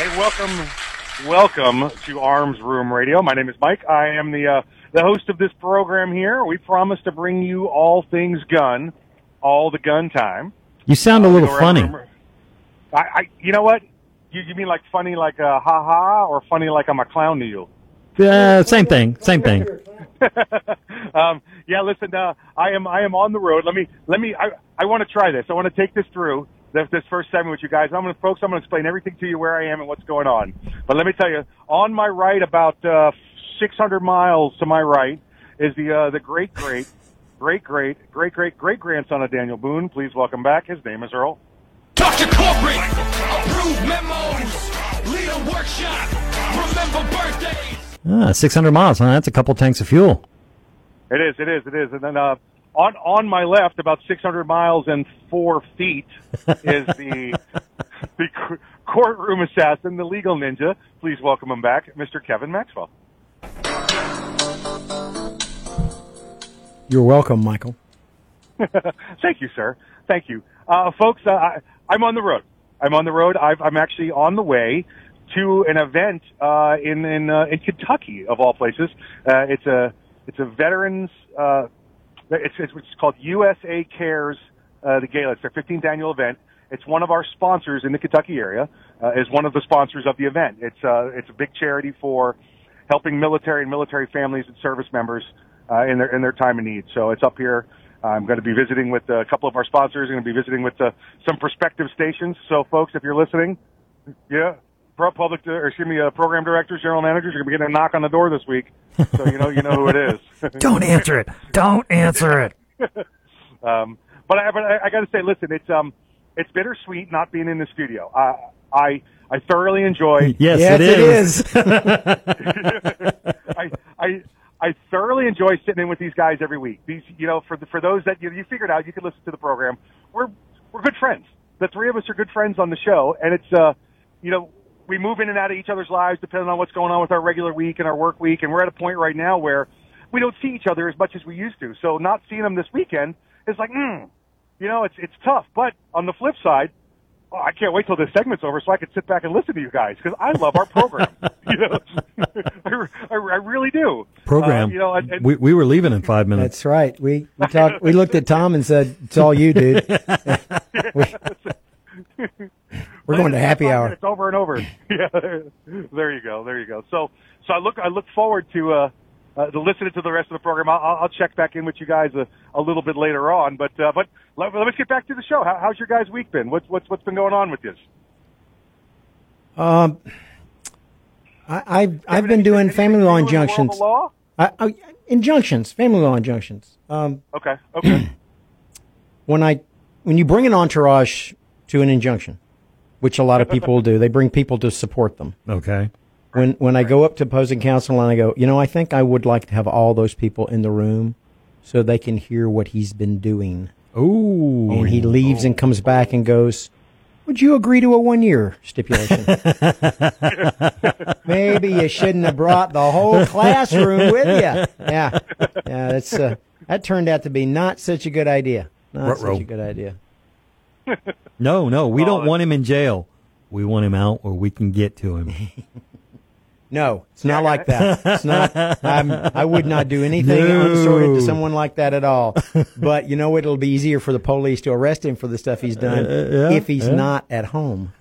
Hey, welcome, welcome to Arms Room Radio. My name is Mike. I am the uh, the host of this program here. We promise to bring you all things gun, all the gun time. You sound a Uh, little go funny. I, I, you know what? You, you mean like funny, like a ha ha, or funny like I'm a clown to you? Uh, same thing. Same thing. um, yeah, listen, uh, I am I am on the road. Let me let me I, I want to try this. I want to take this through this, this first segment with you guys. I'm going to folks. I'm going to explain everything to you where I am and what's going on. But let me tell you, on my right, about uh, 600 miles to my right, is the uh, the great great great great great great great grandson of Daniel Boone. Please welcome back. His name is Earl. Talk to corporate, approve memos, lead a workshop, remember birthdays. Ah, 600 miles, huh? That's a couple tanks of fuel. It is, it is, it is. And then uh, on on my left, about 600 miles and four feet, is the the courtroom assassin, the legal ninja. Please welcome him back, Mr. Kevin Maxwell. You're welcome, Michael. Thank you, sir. Thank you, uh, folks. Uh, I, I'm on the road. I'm on the road. I've, I'm actually on the way to an event uh, in in uh, in Kentucky, of all places. Uh, it's a it's a veterans. Uh, it's, it's it's called USA Cares uh, the Gala. It's their 15th annual event. It's one of our sponsors in the Kentucky area. Uh, is one of the sponsors of the event. It's uh, it's a big charity for helping military and military families and service members uh, in their in their time of need. So it's up here. I'm going to be visiting with a couple of our sponsors. I'm going to be visiting with uh, some prospective stations. So, folks, if you're listening, yeah, public, or excuse me, uh, program directors, general managers, you're going to be getting a knock on the door this week. So you know, you know who it is. Don't answer it. Don't answer it. um, but I, but I, I got to say, listen, it's um, it's bittersweet not being in the studio. Uh, I I thoroughly enjoy. Yes, Yes, it it is. I, I, I thoroughly enjoy sitting in with these guys every week. These, you know, for the, for those that you, you figured out, you could listen to the program. We're we're good friends. The three of us are good friends on the show, and it's uh, you know, we move in and out of each other's lives depending on what's going on with our regular week and our work week, and we're at a point right now where we don't see each other as much as we used to. So not seeing them this weekend is like, mm, you know, it's it's tough. But on the flip side, oh, I can't wait till this segment's over so I can sit back and listen to you guys because I love our program. you know, I, I, I really do. Program. Uh, you know, and, and we, we were leaving in five minutes. That's right. We we talked. We looked at Tom and said, "It's all you, dude." We- we're going to happy hour. It's over and over. Yeah, there you go. There you go. So, so I look, I look forward to, uh, uh, to listening to the rest of the program. I'll, I'll- check back in with you guys a, a little bit later on. But, uh, but let, let's get back to the show. How, how's your guys' week been? What's, what's, what's been going on with this? Um, I, I've I've been doing family law in the world of injunctions. Law? I, I, injunctions, family law injunctions. Um, Okay. Okay. when I when you bring an entourage to an injunction, which a lot of people will do, they bring people to support them. Okay. When when I go up to opposing counsel and I go, you know, I think I would like to have all those people in the room so they can hear what he's been doing. Ooh. And he leaves and comes back and goes, Would you agree to a one year stipulation? Maybe you shouldn't have brought the whole classroom with you. Yeah. Yeah, that's uh, that turned out to be not such a good idea. Not Ruh-roh. such a good idea. No, no, we don't want him in jail. We want him out where we can get to him. No, it's not like that. It's not. I'm, I would not do anything No. unsorted to someone like that at all. But you know, it'll be easier for the police to arrest him for the stuff he's done uh, uh, yeah, if he's yeah. not at home.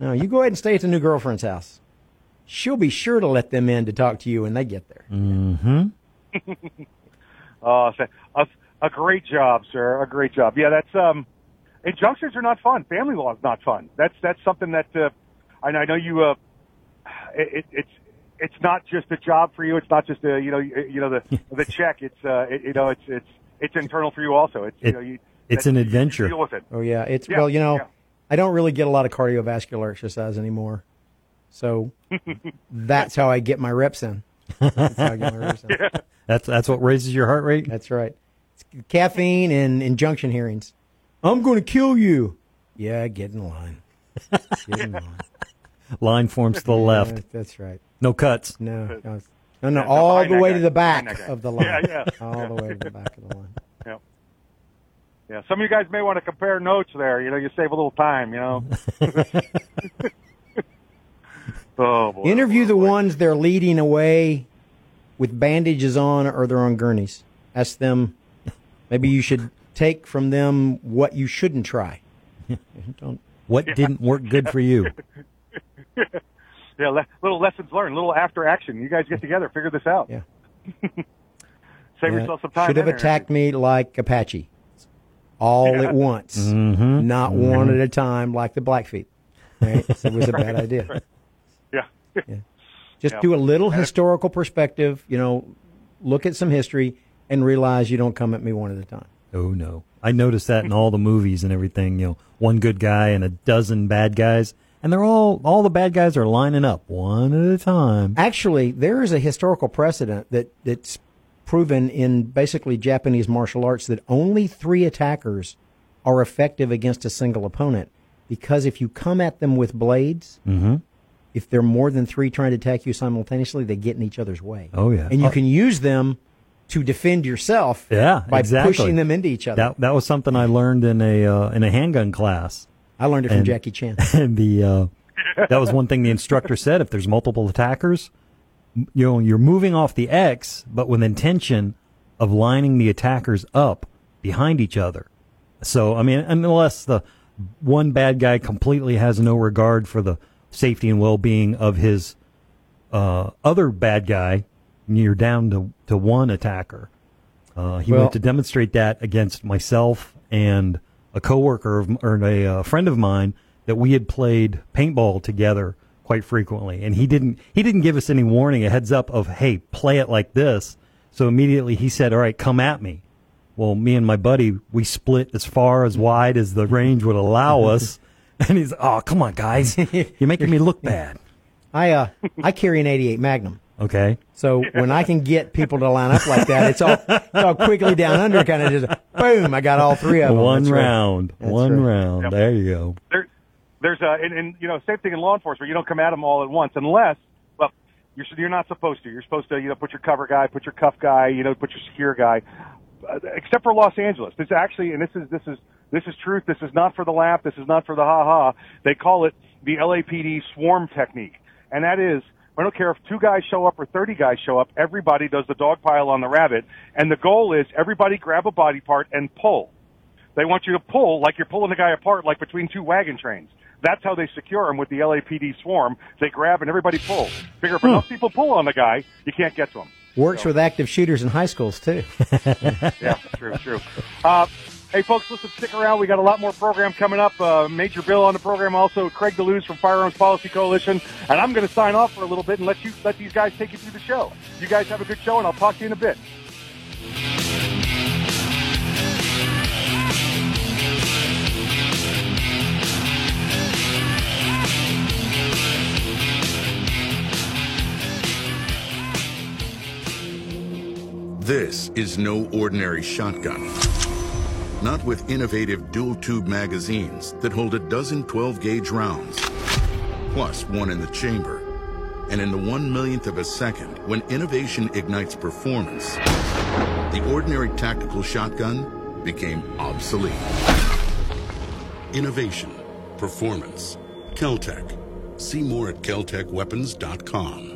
no, you go ahead and stay at the new girlfriend's house. She'll be sure to let them in to talk to you when they get there. Mm-hmm. Oh, so- a, great job, sir. A great job. Yeah, that's um, injunctions are not fun. Family law is not fun. That's that's something that uh, I, I know you. Uh, it, it, it's it's not just a job for you. It's not just a you know you, you know the the check. It's uh, it, you know it's it's it's internal for you also. It's you It- know you. it's an you adventure. Deal with it. Oh yeah, it's Yeah, well, you know, yeah. I don't really get a lot of cardiovascular exercise anymore, so that's how I get my reps in. That's how I get my reps in. That's that's what raises your heart rate. That's right. It's caffeine and injunction hearings. I'm going to kill you. Yeah, get in line. Get in line. Line forms to the left. Yeah, that's right. No cuts. No, no, no, no all the way guy. to the back Behind that guy. of the line. Yeah, yeah. All the way to the back of the line. Yeah. Yeah. Some of you guys may want to compare notes there. You know, you save a little time. You know. Oh, oh boy. Interview oh, boy, the ones they're leading away with bandages on or they're on gurneys. Ask them. Maybe you should take from them what you shouldn't try. Don't. What didn't work good for you? Yeah, le- little lessons learned, little after action. You guys get together, figure this out. Yeah. Save Yeah. yourself some time. Should have attacked me like Apache, all at once, Mm-hmm. not one at a time like the Blackfeet. Right? So it was a bad idea. Yeah. Just Yeah. do a little historical perspective. You know, look at some history and realize you don't come at me one at a time. Oh no. I noticed that in all the movies and everything, you know, one good guy and a dozen bad guys, and they're all all the bad guys are lining up one at a time. Actually, there is a historical precedent that that's proven in basically Japanese martial arts that only three attackers are effective against a single opponent because if you come at them with blades, Mm-hmm. if there are more than three trying to attack you simultaneously, they get in each other's way. Oh, yeah. and you Oh. can use them to defend yourself. Yeah, by exactly. pushing them into each other. That that was something I learned in a uh, in a handgun class. I learned it from Jackie Chan. and the uh, that was one thing the instructor said. If there's multiple attackers, you know you're moving off the X, but with intention of lining the attackers up behind each other. So I mean, unless the one bad guy completely has no regard for the safety and well-being of his uh, other bad guy, you're down to to one attacker. Uh, he Well- went to demonstrate that against myself and a coworker of, or a uh, friend of mine that we had played paintball together quite frequently, and he didn't he didn't give us any warning, a heads up of hey, play it like this. So immediately he said, "All right, come at me." Well, me and my buddy we split as far as wide as the range would allow us, and he's, "Oh, come on, guys, you're making me look bad." I uh, I carry an 88 Magnum. Okay. So when I can get people to line up like that, it's all it's all quickly down under, kind of just boom. I got all three of them. One That's round. That's One right. round. Yep. There you go. there, there's a, and, and you know, same thing in law enforcement. You don't come at them all at once unless, well, you're you're not supposed to. You're supposed to, you know, put your cover guy, put your cuff guy, you know, put your secure guy. Uh, except for Los Angeles, this actually, and this is this is this is truth. This is not for the laugh. This is not for the ha ha. They call it the LAPD swarm technique, and that is. I don't care if two guys show up or 30 guys show up, everybody does the dog pile on the rabbit, and the goal is everybody grab a body part and pull. They want you to pull like you're pulling the guy apart, like between two wagon trains. That's how they secure him with the LAPD swarm. They grab and everybody pulls. Figure if enough people pull on the guy, you can't get to him. Works with active shooters in high schools too. Yeah, true, true. Uh, hey, folks, listen, stick around. We got a lot more program coming up. Uh, Major Bill on the program, also Craig DeLuz from Firearms Policy Coalition, and I'm going to sign off for a little bit and let you let these guys take you through the show. You guys have a good show, and I'll talk to you in a bit. This is no ordinary shotgun. Not with innovative dual tube magazines that hold a dozen 12 gauge rounds, plus one in the chamber. And in the one millionth of a second, when innovation ignites performance, the ordinary tactical shotgun became obsolete. Innovation, performance, Keltec. See more at keltecweapons.com.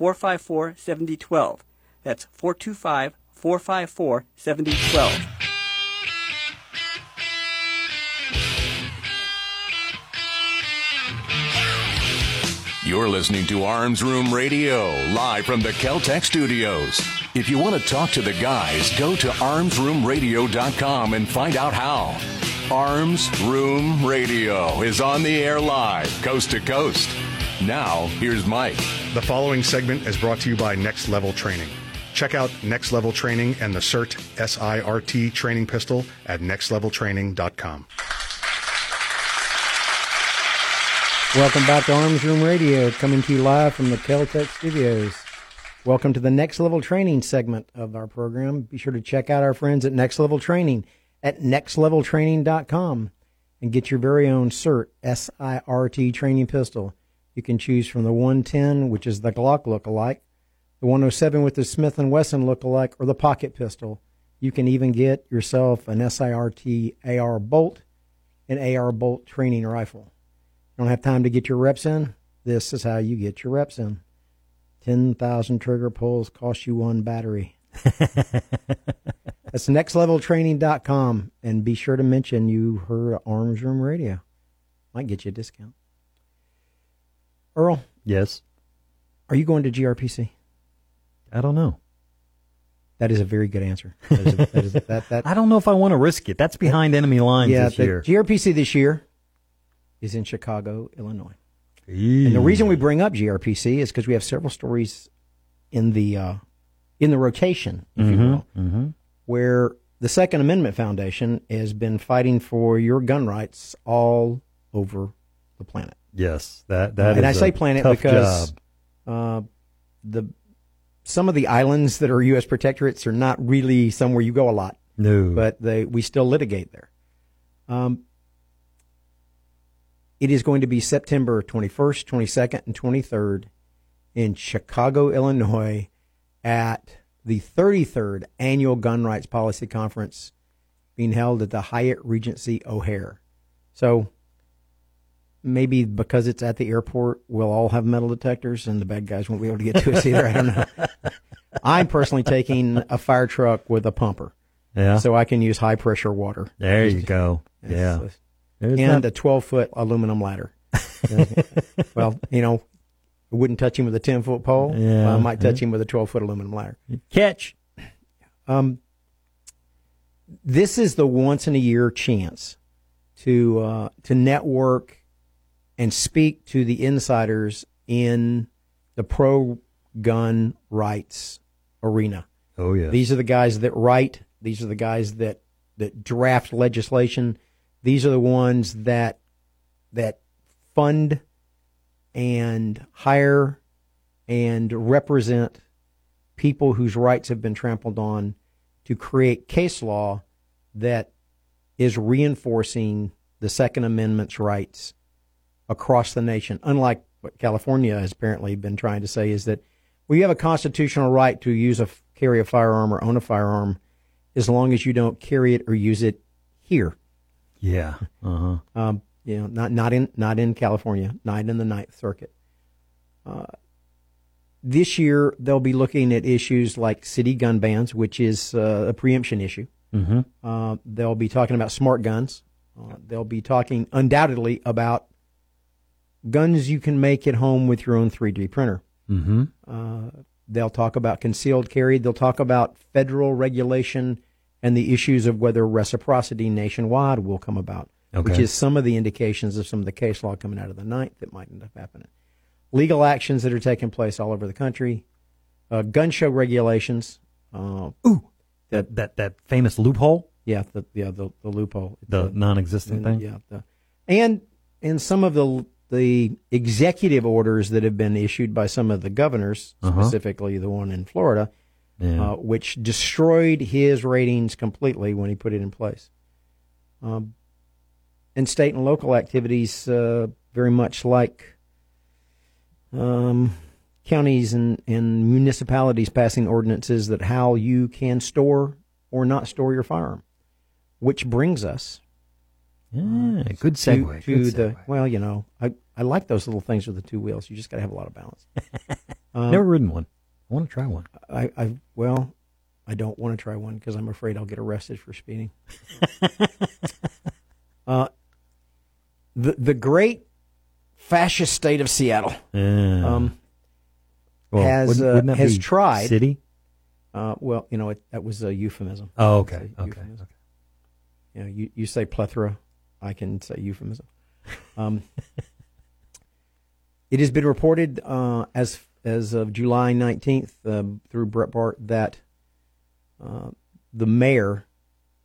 454 7012. That's 425 454 7012. You're listening to Arms Room Radio, live from the Keltec studios. If you want to talk to the guys, go to armsroomradio.com and find out how. Arms Room Radio is on the air live, coast to coast. Now, here's Mike. The following segment is brought to you by Next Level Training. Check out Next Level Training and the CERT SIRT training pistol at nextleveltraining.com. Welcome back to Arms Room Radio, coming to you live from the Keltec studios. Welcome to the Next Level Training segment of our program. Be sure to check out our friends at Next Level Training at nextleveltraining.com and get your very own CERT SIRT training pistol. You can choose from the 110, which is the Glock look-alike, the 107 with the Smith & Wesson look-alike, or the pocket pistol. You can even get yourself an SIRT AR bolt, an AR bolt training rifle. Don't have time to get your reps in? This is how you get your reps in. 10,000 trigger pulls cost you one battery. That's nextleveltraining.com. And be sure to mention you heard Arms Room Radio. Might get you a discount. Earl, Yes. are you going to GRPC? I don't know. That is a very good answer. That is a, that is a, that, that, I don't know if I want to risk it. That's behind enemy lines yeah, this the year. GRPC this year is in Chicago, Illinois. And the reason we bring up GRPC is because we have several stories in the uh, in the rotation, if you will, mm-hmm. where the Second Amendment Foundation has been fighting for your gun rights all over the planet. Yes, that that and I say planet because uh, the some of the islands that are U.S. protectorates are not really somewhere you go a lot. No. but they we still litigate there. Um, it is going to be September 21st, 22nd, and 23rd in Chicago, Illinois, at the 33rd annual Gun Rights Policy Conference being held at the Hyatt Regency O'Hare. So maybe because it's at the airport, we'll all have metal detectors and the bad guys won't be able to get to us either. I don't know. I'm personally taking a fire truck with a pumper. Yeah. So I can use high pressure water. There you go. Yeah. There's and not- a 12 foot aluminum ladder. well, you know, I wouldn't touch him with a 10 foot pole. Yeah, I might touch him with a 12 foot aluminum ladder. Catch. Um, this is the once in a year chance to uh, to network and speak to the insiders in the pro gun rights arena. Oh yeah. These are the guys that write. These are the guys that that draft legislation. These are the ones that that fund and hire and represent people whose rights have been trampled on to create case law that is reinforcing the Second Amendment's rights across the nation. Unlike what California has apparently been trying to say is that you have a constitutional right to use a carry a firearm or own a firearm as long as you don't carry it or use it here. Yeah. Uh huh. Um, you know, not not in not in California, not in the Ninth Circuit. Uh, this year they'll be looking at issues like city gun bans, which is uh, a preemption issue. Mm-hmm. Uh, they'll be talking about smart guns. Uh, they'll be talking undoubtedly about guns you can make at home with your own 3D printer. Mm-hmm. Uh, they'll talk about concealed carry. They'll talk about federal regulation and the issues of whether reciprocity nationwide will come about, which is some of the indications of some of the case law coming out of the ninth that might end up happening. Legal actions that are taking place all over the country, uh, gun show regulations. Uh, Ooh, that that that famous loophole. yeah, the yeah the, the loophole, The The- non-existent and, thing? Yeah, the, and and some of the the executive orders that have been issued by some of the governors, Uh-huh. specifically the one in Florida, Yeah. uh, which destroyed his ratings completely when he put it in place. Um, and state and local activities, uh, very much like um, counties and, and municipalities passing ordinances that how you can store or not store your firearm. Which brings us Yeah. Good to, segue. to good the segue. well, you know, I, I like those little things with the two wheels. You just got to have a lot of balance. Um, Never ridden one. I want to try one. I, I well, I don't want to try one because I'm afraid I'll get arrested for speeding. uh, the the great fascist state of Seattle Yeah. um, Well, has wouldn't- uh, wouldn't has tried. city. Uh, well, you know, it, that was a euphemism. Oh, okay. Okay. euphemism. You know, you, you say plethora, I can say euphemism. Um, it has been reported uh, as as of July 19th um, through Breitbart that uh, the mayor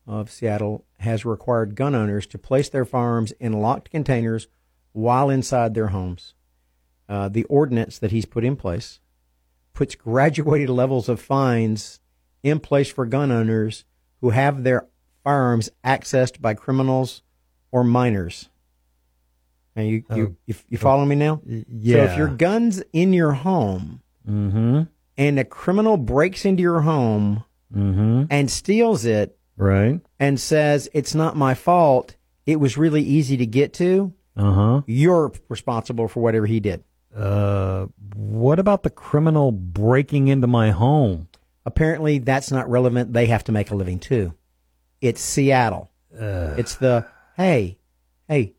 of Seattle has required gun owners to place their firearms in locked containers while inside their homes. Uh, the ordinance that he's put in place puts graduated levels of fines in place for gun owners who have their firearms accessed by criminals or minors. Now you you you, you following me now? Yeah. So if your gun's in your home Mm-hmm. and a criminal breaks into your home Mm-hmm. and steals it Right. and says it's not my fault, it was really easy to get to, Uh huh. you're responsible for whatever he did. Uh, what about the criminal breaking into my home? Apparently, that's not relevant. They have to make a living too. It's Seattle. It's the hey, hey,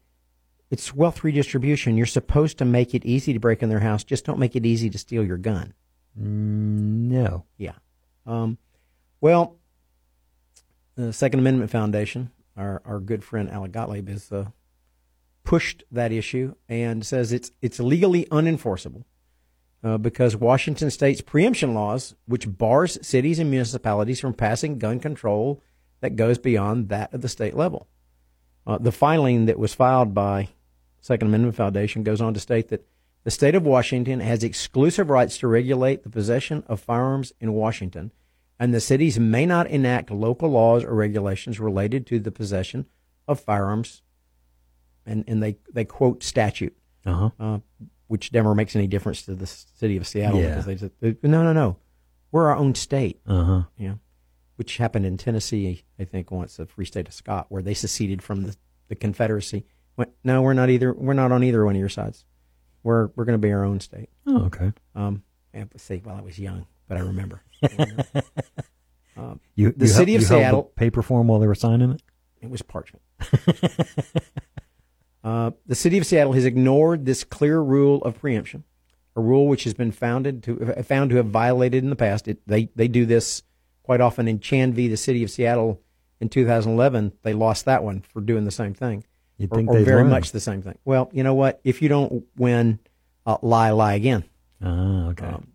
it's wealth redistribution. You're supposed to make it easy to break in their house. Just don't make it easy to steal your gun. No. Yeah. Um, Well, the Second Amendment Foundation, our, our good friend Alec Gottlieb, has uh, pushed that issue and says it's it's legally unenforceable uh, because Washington State's preemption laws, which bars cities and municipalities from passing gun control that goes beyond that of the state level. Uh, the filing that was filed by Second Amendment Foundation goes on to state that the state of Washington has exclusive rights to regulate the possession of firearms in Washington, and the cities may not enact local laws or regulations related to the possession of firearms. And, and they, they quote statute, Uh-huh. uh, which never makes any difference to the city of Seattle. Yeah. Because they no, no, no. We're our own state. Uh-huh. Yeah. Which happened in Tennessee, I think, once, the Free State of Scott, where they seceded from the, the Confederacy. Went, no, we're not either. We're not on either one of your sides. We're we're going to be our own state. Oh, okay. Um, and see, well, I was young, but I remember. um, You, the you city held- of you held the Seattle. paper form while they were signing it. It was parchment. uh, the city of Seattle has ignored this clear rule of preemption, a rule which has been founded to found to have violated in the past. It, they they do this quite often in Chan v. the city of Seattle in 2011. They lost that one for doing the same thing, You'd or, think or they'd very learn. much the same thing. Well, you know what? If you don't win, uh, lie, lie again. Ah, okay. Um,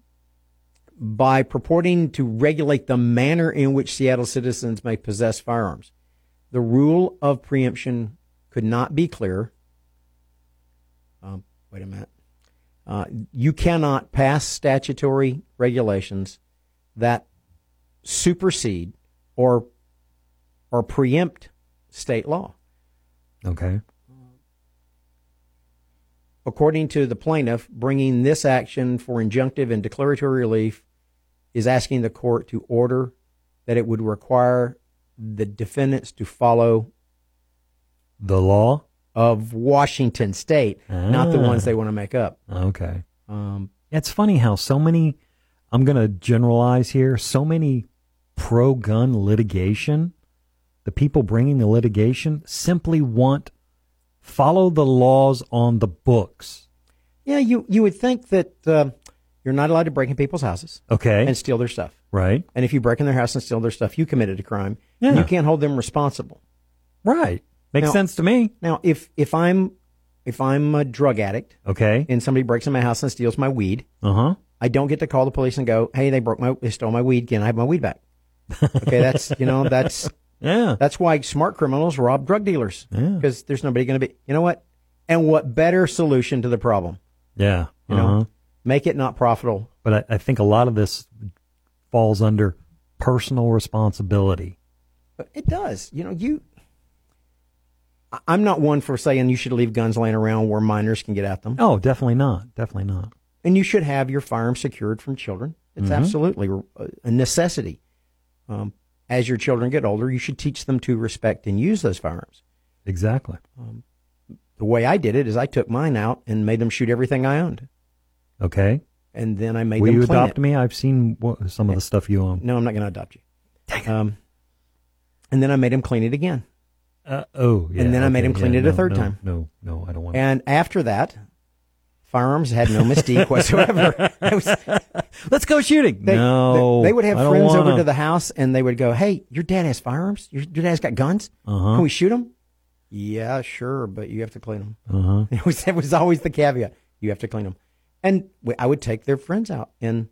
by purporting to regulate the manner in which Seattle citizens may possess firearms. The rule of preemption could not be clearer. Um, wait a minute. Uh, you cannot pass statutory regulations that supersede or or preempt state law. Okay. According to the plaintiff, bringing this action for injunctive and declaratory relief is asking the court to order that it would require the defendants to follow The law? of Washington State, not the Ah. ones they want to make up. Okay. Um, It's funny how so many, I'm going to generalize here, so many pro gun litigation, the people bringing the litigation simply want follow the laws on the books. yeah, you you would think that um, you're not allowed to break in people's houses Okay. and steal their stuff. right. And if you break in their house and steal their stuff, you committed a crime. and Yeah. You can't hold them responsible. Right. Makes Now- sense to me. Now, if if I'm if I'm a drug addict Okay. and somebody breaks in my house and steals my weed, Uh huh. I don't get to call the police and go, "Hey, they broke my, they stole my weed. Can I have my weed back?" Okay, that's you know that's Yeah. that's why smart criminals rob drug dealers Yeah. because there's nobody going to be. You know what? And what better solution to the problem? Yeah. You know, uh-huh. make it not profitable. But I, I think a lot of this falls under personal responsibility. But it does. You know, you. I'm not one for saying you should leave guns laying around where minors can get at them, Oh, definitely not. Definitely not. and you should have your firearms secured from children. It's Mhm. absolutely a- a necessity. Um, as your children get older, you should teach them to respect and use those firearms. Exactly. The way I did it is I took mine out and made them shoot everything I owned, Okay. and then I made Will them you adopt it. me? I've seen what, some of the stuff you own. No, I'm not going to adopt you. Um, and then I made him clean it again. Uh, oh, yeah. And then I made him clean yeah, it a third no, time. No, no, I don't want. And after that, firearms had no mystique whatsoever. Was- Let's go shooting. they, no, they, they would have friends over to the house, and they would go, "Hey, your dad has firearms. Your, your dad's got guns. Uh-huh. Can we shoot them?" Yeah, sure, but you have to clean them. Uh-huh. It was it was always the caveat. You have to clean them. And we, I would take their friends out, and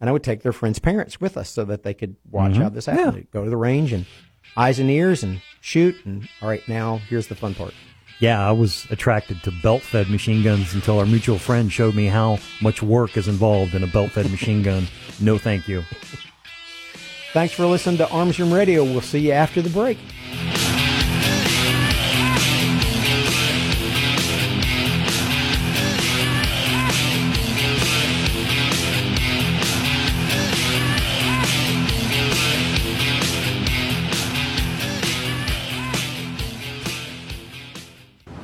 and I would take their friends' parents with us so that they could watch Mhm. how this happened. Yeah. Go to the range and eyes and ears and shoot. And all right, now here's the fun part. Yeah, I was attracted to belt-fed machine guns until our mutual friend showed me how much work is involved in a belt-fed machine gun. No, thank you. Thanks for listening to Arms Room Radio. We'll see you after the break.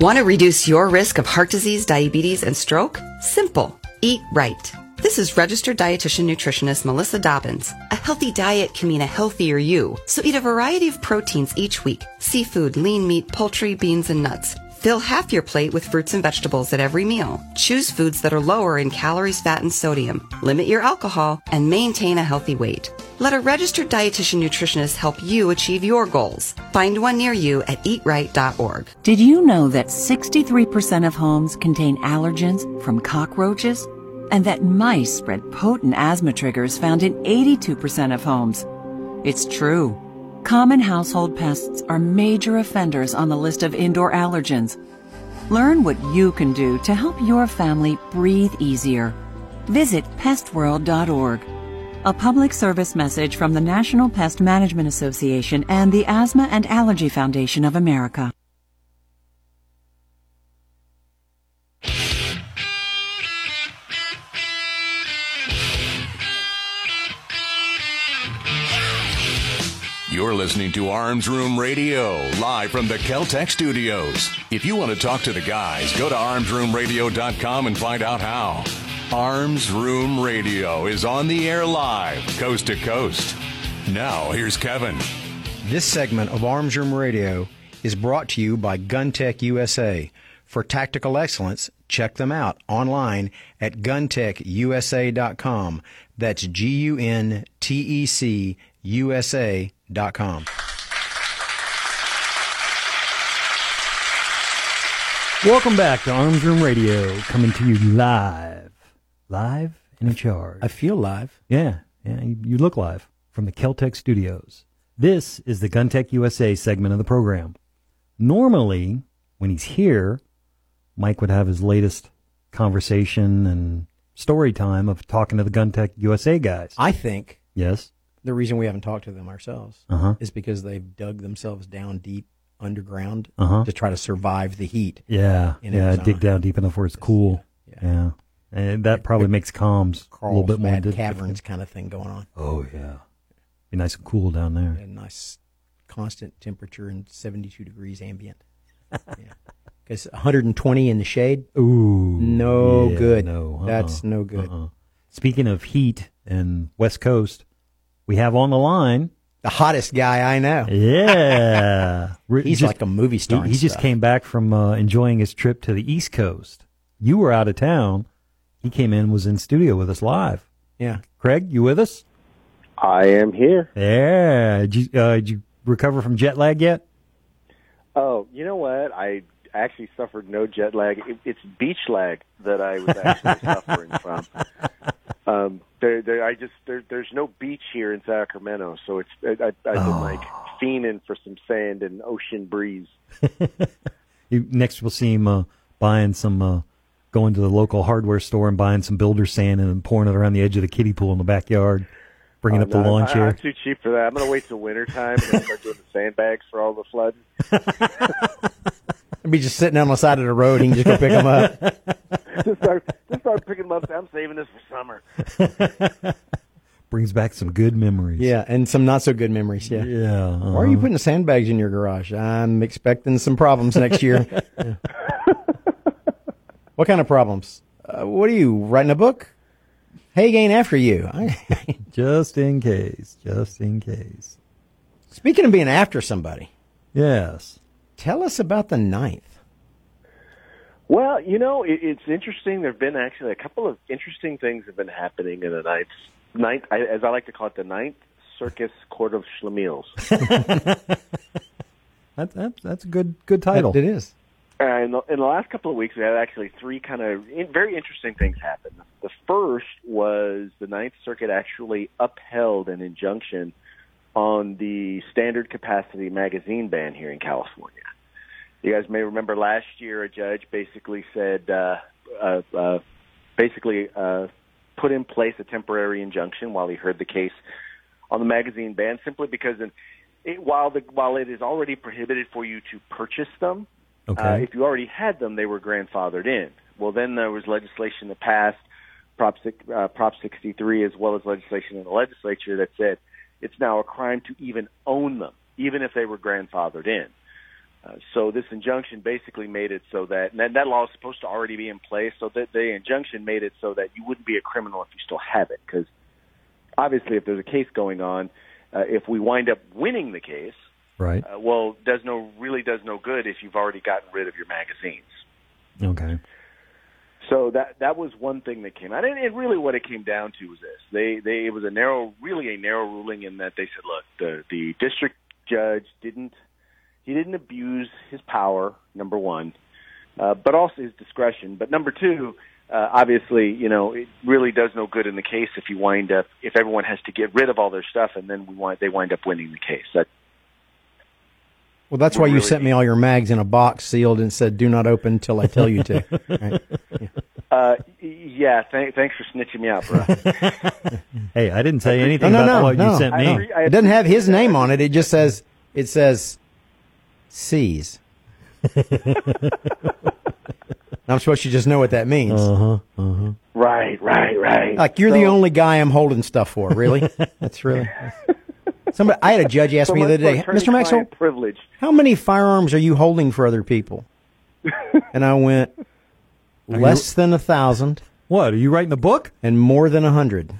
Want to reduce your risk of heart disease, diabetes, and stroke? Simple. Eat right. This is registered dietitian nutritionist Melissa Dobbins. A healthy diet can mean a healthier you. So eat a variety of proteins each week. Seafood, lean meat, poultry, beans, and nuts. Fill half your plate with fruits and vegetables at every meal. Choose foods that are lower in calories, fat, and sodium. Limit your alcohol and maintain a healthy weight. Let a registered dietitian nutritionist help you achieve your goals. Find one near you at eatright.org. Did you know that 63% of homes contain allergens from cockroaches? And that mice spread potent asthma triggers found in 82% of homes? It's true. Common household pests are major offenders on the list of indoor allergens. Learn what you can do to help your family breathe easier. Visit pestworld.org. A public service message from the National Pest Management Association and the Asthma and Allergy Foundation of America. You're listening to Arms Room Radio, live from the Keltec studios. If you want to talk to the guys, go to armsroomradio.com and find out how. Arms Room Radio is on the air live, coast to coast. Now, here's Kevin. This segment of Arms Room Radio is brought to you by GunTec USA. For tactical excellence, check them out online at guntecusa.com. That's G U N T E C USA.com. Welcome back to Arms Room Radio, coming to you live. Live and in charge. I feel live. Yeah, yeah, you, you look live from the Keltec studios. This is the GunTec USA segment of the program. Normally, when he's here, Mike would have his latest conversation and story time of talking to the GunTec USA guys. I think Yes. The reason we haven't talked to them ourselves Uh-huh. is because they've dug themselves down deep underground Uh-huh. to try to survive the heat. Yeah, yeah, Arizona. dig down deep enough where it's cool. Yeah, and that probably makes comms a little bit more caverns kind of thing going on. Oh yeah, Be nice and cool down there. And nice constant temperature and 72 degrees ambient. Because 120 in the shade. Ooh, no yeah, good. No, uh-uh, That's no good. uh-uh. Speaking of heat and West Coast, we have on the line the hottest guy I know. Yeah, Re- He's like a movie star He, he just came back from uh, enjoying his trip to the East Coast. You were out of town. He came in, was in studio with us live. Yeah, Craig, you with us? I am here. Yeah. Did you, uh, did you recover from jet lag yet? Oh, you know what? I actually suffered no jet lag. It, it's beach lag that I was actually suffering from. Um, there, there, I just there, there's no beach here in Sacramento, so it's I, I, I've been Oh. like fiending for some sand and ocean breeze. You, next, we'll see him uh, buying some, uh, going to the local hardware store and buying some builder sand and pouring it around the edge of the kiddie pool in the backyard, bringing Uh, up the no, lawn I, chair. I'm too cheap for that. I'm going to wait till winter time and then start doing the sandbags for all the flooding. I'd be just sitting on the side of the road. He can just go pick them up. just start, just start picking them up. I'm saving this for summer. Brings back some good memories. Yeah, and some not so good memories. Yeah. Yeah. Why are you uh-huh. putting sandbags in your garage? I'm expecting some problems next year. Yeah. what kind of problems? Uh, what are you writing a book? Hey, ain't after you. just in case. Just in case. Speaking of being after somebody, Yes. tell us about the ninth. Well, you know, it, it's interesting. There have been actually a couple of interesting things have been happening in the ninth, ninth, I- as I like to call it, the ninth Circus Court of Schlemiels. That's that's that's a good good title. It is. Uh, in, the, in the last couple of weeks, we had actually three kind of in, very interesting things happen. The first was the Ninth Circuit actually upheld an injunction on the standard capacity magazine ban here in California. You guys may remember last year a judge basically said, uh, uh, uh, basically uh, put in place a temporary injunction while he heard the case on the magazine ban, simply because in, it, while the while it is already prohibited for you to purchase them, Okay. uh, if you already had them, they were grandfathered in. Well, then there was legislation that passed, Prop, uh, Prop 63, as well as legislation in the legislature that said it's now a crime to even own them, even if they were grandfathered in. Uh, so this injunction basically made it so that, and that, that law is supposed to already be in place, so that the injunction made it so that you wouldn't be a criminal if you still have it. Because obviously, if there's a case going on, uh, if we wind up winning the case, Right. uh, well, does no really does no good if you've already gotten rid of your magazines. Okay. So that that was one thing that came out, and it really what it came down to was this: they they it was a narrow, really a narrow ruling in that they said, look, the the district judge didn't he didn't abuse his power, number one, uh, but also his discretion. But number two, uh, obviously, you know, it really does no good in the case if you wind up if everyone has to get rid of all their stuff, and then we wind they wind up winning the case. That Well, that's why you really- sent me all your mags in a box sealed and said, "Do not open until I tell you to." Right. Uh, yeah, th- thanks for snitching me out, bro. Hey, I didn't say anything no, no, about no, what no. you sent I me. agree. I It doesn't have his name on it. It just says it says C's. I'm supposed to just know what that means. Uh huh. Uh huh. right, right, right. Like you're the only guy I'm holding stuff for. Really? That's really. Somebody. I had a judge ask So me the other day, Mr. Maxwell, attorney-client privilege. how many firearms are you holding for other people? And I went Are less than a thousand What? Are you writing a book? and more than a hundred.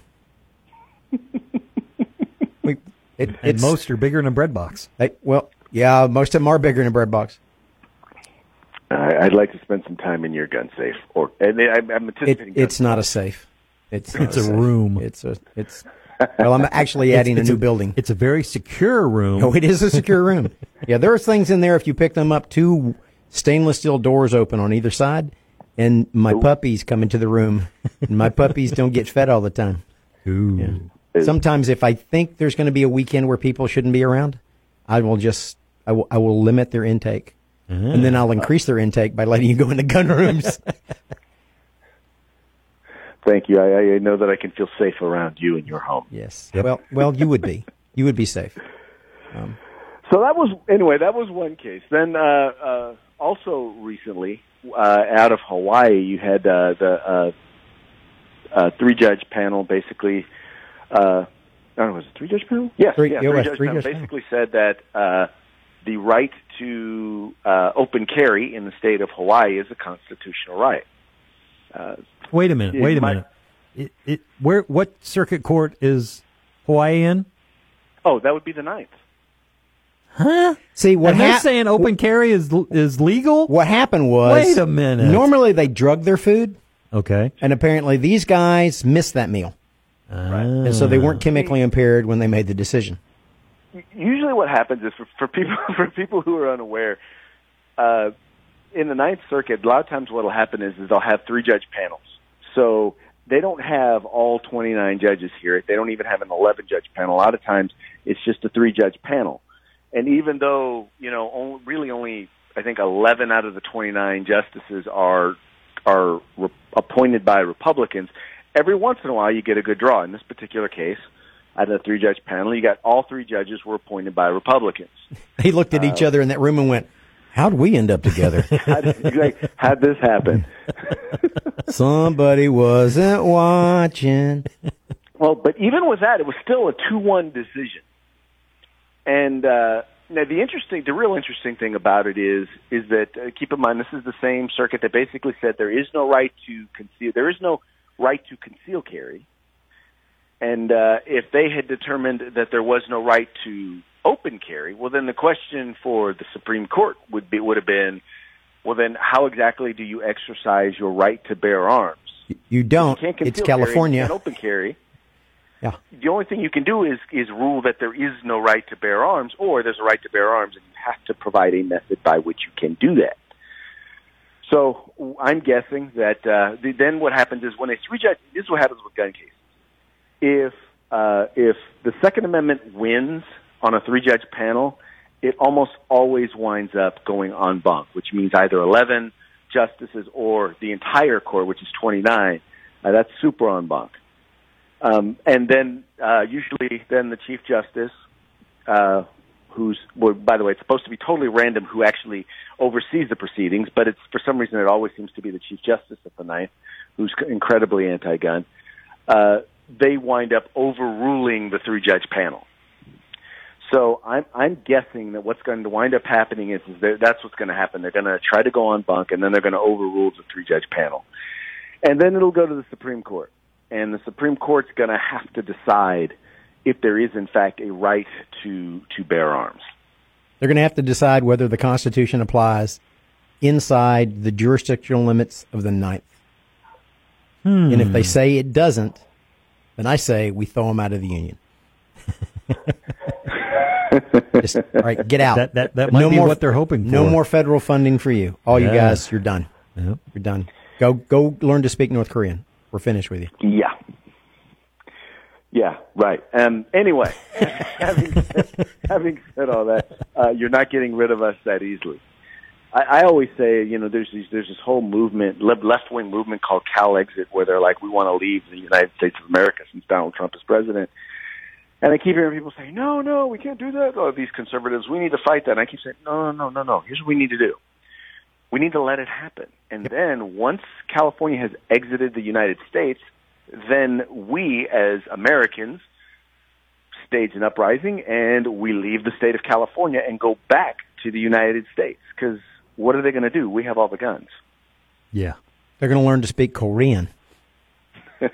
We- it, and most are bigger than a bread box. Hey, well, yeah, most of them are bigger than a bread box. I- I'd like to spend some time in your gun safe, or and I'm, I'm It, anticipating. gun it's not a safe. It's It's a safe. room. It's a it's. Well, I'm actually adding It's- a it's new building. It's a very secure room. Oh, it is a secure room. Yeah, there's things in there. If you pick them up, two stainless steel doors open on either side, and my oh. puppies come into the room. And my puppies don't get fed all the time. Ooh. Sometimes, if I think there's going to be a weekend where people shouldn't be around, I will just I will, I will limit their intake, and then I'll increase their intake by letting you go into gun rooms. Thank you. I, I know that I can feel safe around you and your home. yes. Well, well, you would be. You would be safe. So that was anyway. That was one case. Then uh, uh, also recently, uh, out of Hawaii, you had uh, the uh, uh, three judge panel basically uh, Oh, was it three judge panel? Yes, Three- yeah, yeah, three it was judge three panel judge basically said that uh, the right to uh, open carry in the state of Hawaii is a constitutional right. Uh, Wait a minute. it Wait a might- minute. It, it, where? What circuit court is Hawaii in? Oh, that would be the ninth. Huh? See what and they're hap- saying open carry is is legal. What happened was Wait a minute. Normally they drug their food. Okay. And apparently these guys missed that meal. And so they weren't chemically impaired when they made the decision. usually what happens is for, for people for people who are unaware, uh, in the Ninth Circuit, a lot of times what will happen is, is they'll have three judge panels. So they don't have all 29 judges here. They don't even have an 11 judge panel. A lot of times it's just a three judge panel. And even though you know only, really only I think 11 out of the 29 justices are are re- appointed by Republicans, every once in a while you get a good draw. In this particular case, out of the three judge panel, you got all three judges were appointed by Republicans. They looked at each Uh, other in that room and went, "How'd we end up together? How did, like, how'd this happen? Somebody wasn't watching." Well, but even with that, it was still a two-one decision. And uh, now the interesting, the real interesting thing about it is, is that uh, keep in mind this is the same circuit that basically said there is no right to conceal, there is no right to conceal carry. And uh, if they had determined that there was no right to open carry, well, then the question for the Supreme Court would be would have been, well, then how exactly do you exercise your right to bear arms? You don't. You It's carry, California. can't open carry. Yeah. The only thing you can do is is rule that there is no right to bear arms, or there's a right to bear arms, and you have to provide a method by which you can do that. So I'm guessing that uh, the, then what happens is when a three judge this is what happens with gun cases. If uh, if the Second Amendment wins on a three judge panel, it almost always winds up going en banc, which means either 11 justices or the entire court, which is 29. Uh, that's super en banc. Um, and then uh, usually then the chief justice, uh, who's well, by the way, it's supposed to be totally random who actually oversees the proceedings, but it's for some reason it always seems to be the chief justice of the ninth, who's incredibly anti-gun. Uh, they wind up overruling the three-judge panel. So I'm I'm guessing that what's going to wind up happening is, is that that's what's going to happen. They're going to try to go en banc, and then they're going to overrule the three-judge panel, and then it'll go to the Supreme Court, and the Supreme Court's going to have to decide if there is in fact a right to to bear arms. They're going to have to decide whether the Constitution applies inside the jurisdictional limits of the ninth. Hmm. And if they say it doesn't, then I say we throw them out of the union. Just, all right, get out. That- that- that might be what they're hoping No more federal funding for you. All you guys, you're done. You're done. Go go learn to speak North Korean. We're finished with you. Yeah. Yeah, right. Um, anyway, having, said, having said all that, uh, you're not getting rid of us that easily. I, I always say, you know, there's these, there's this whole movement, left wing movement called Calexit, where they're like, we want to leave the United States of America since Donald Trump is president. And I keep hearing people say, no, no, we can't do that. Oh, these conservatives, we need to fight that. And I keep saying, no, no, no, no, no. Here's what we need to do. We need to let it happen. And then once California has exited the United States, then we as Americans stage an uprising and we leave the state of California and go back to the United States. Because what are they going to do? We have all the guns. Yeah. They're going to learn to speak Korean.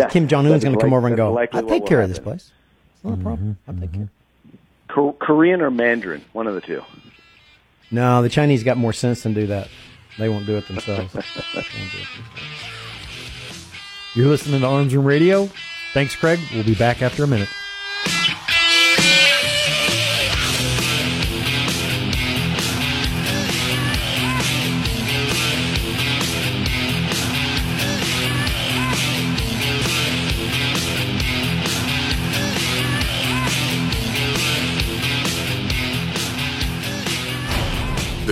Yes, Kim Jong that Un's is going to come over and go. likely I'll take will care of this place. It's not a problem. Mm-hmm. I'll take mm-hmm. care. Ko- Korean or Mandarin, one of the two. No, the Chinese got more sense than do that. They won't do it themselves. You're listening to Arms Room Radio. Thanks, Craig. We'll be back after a minute.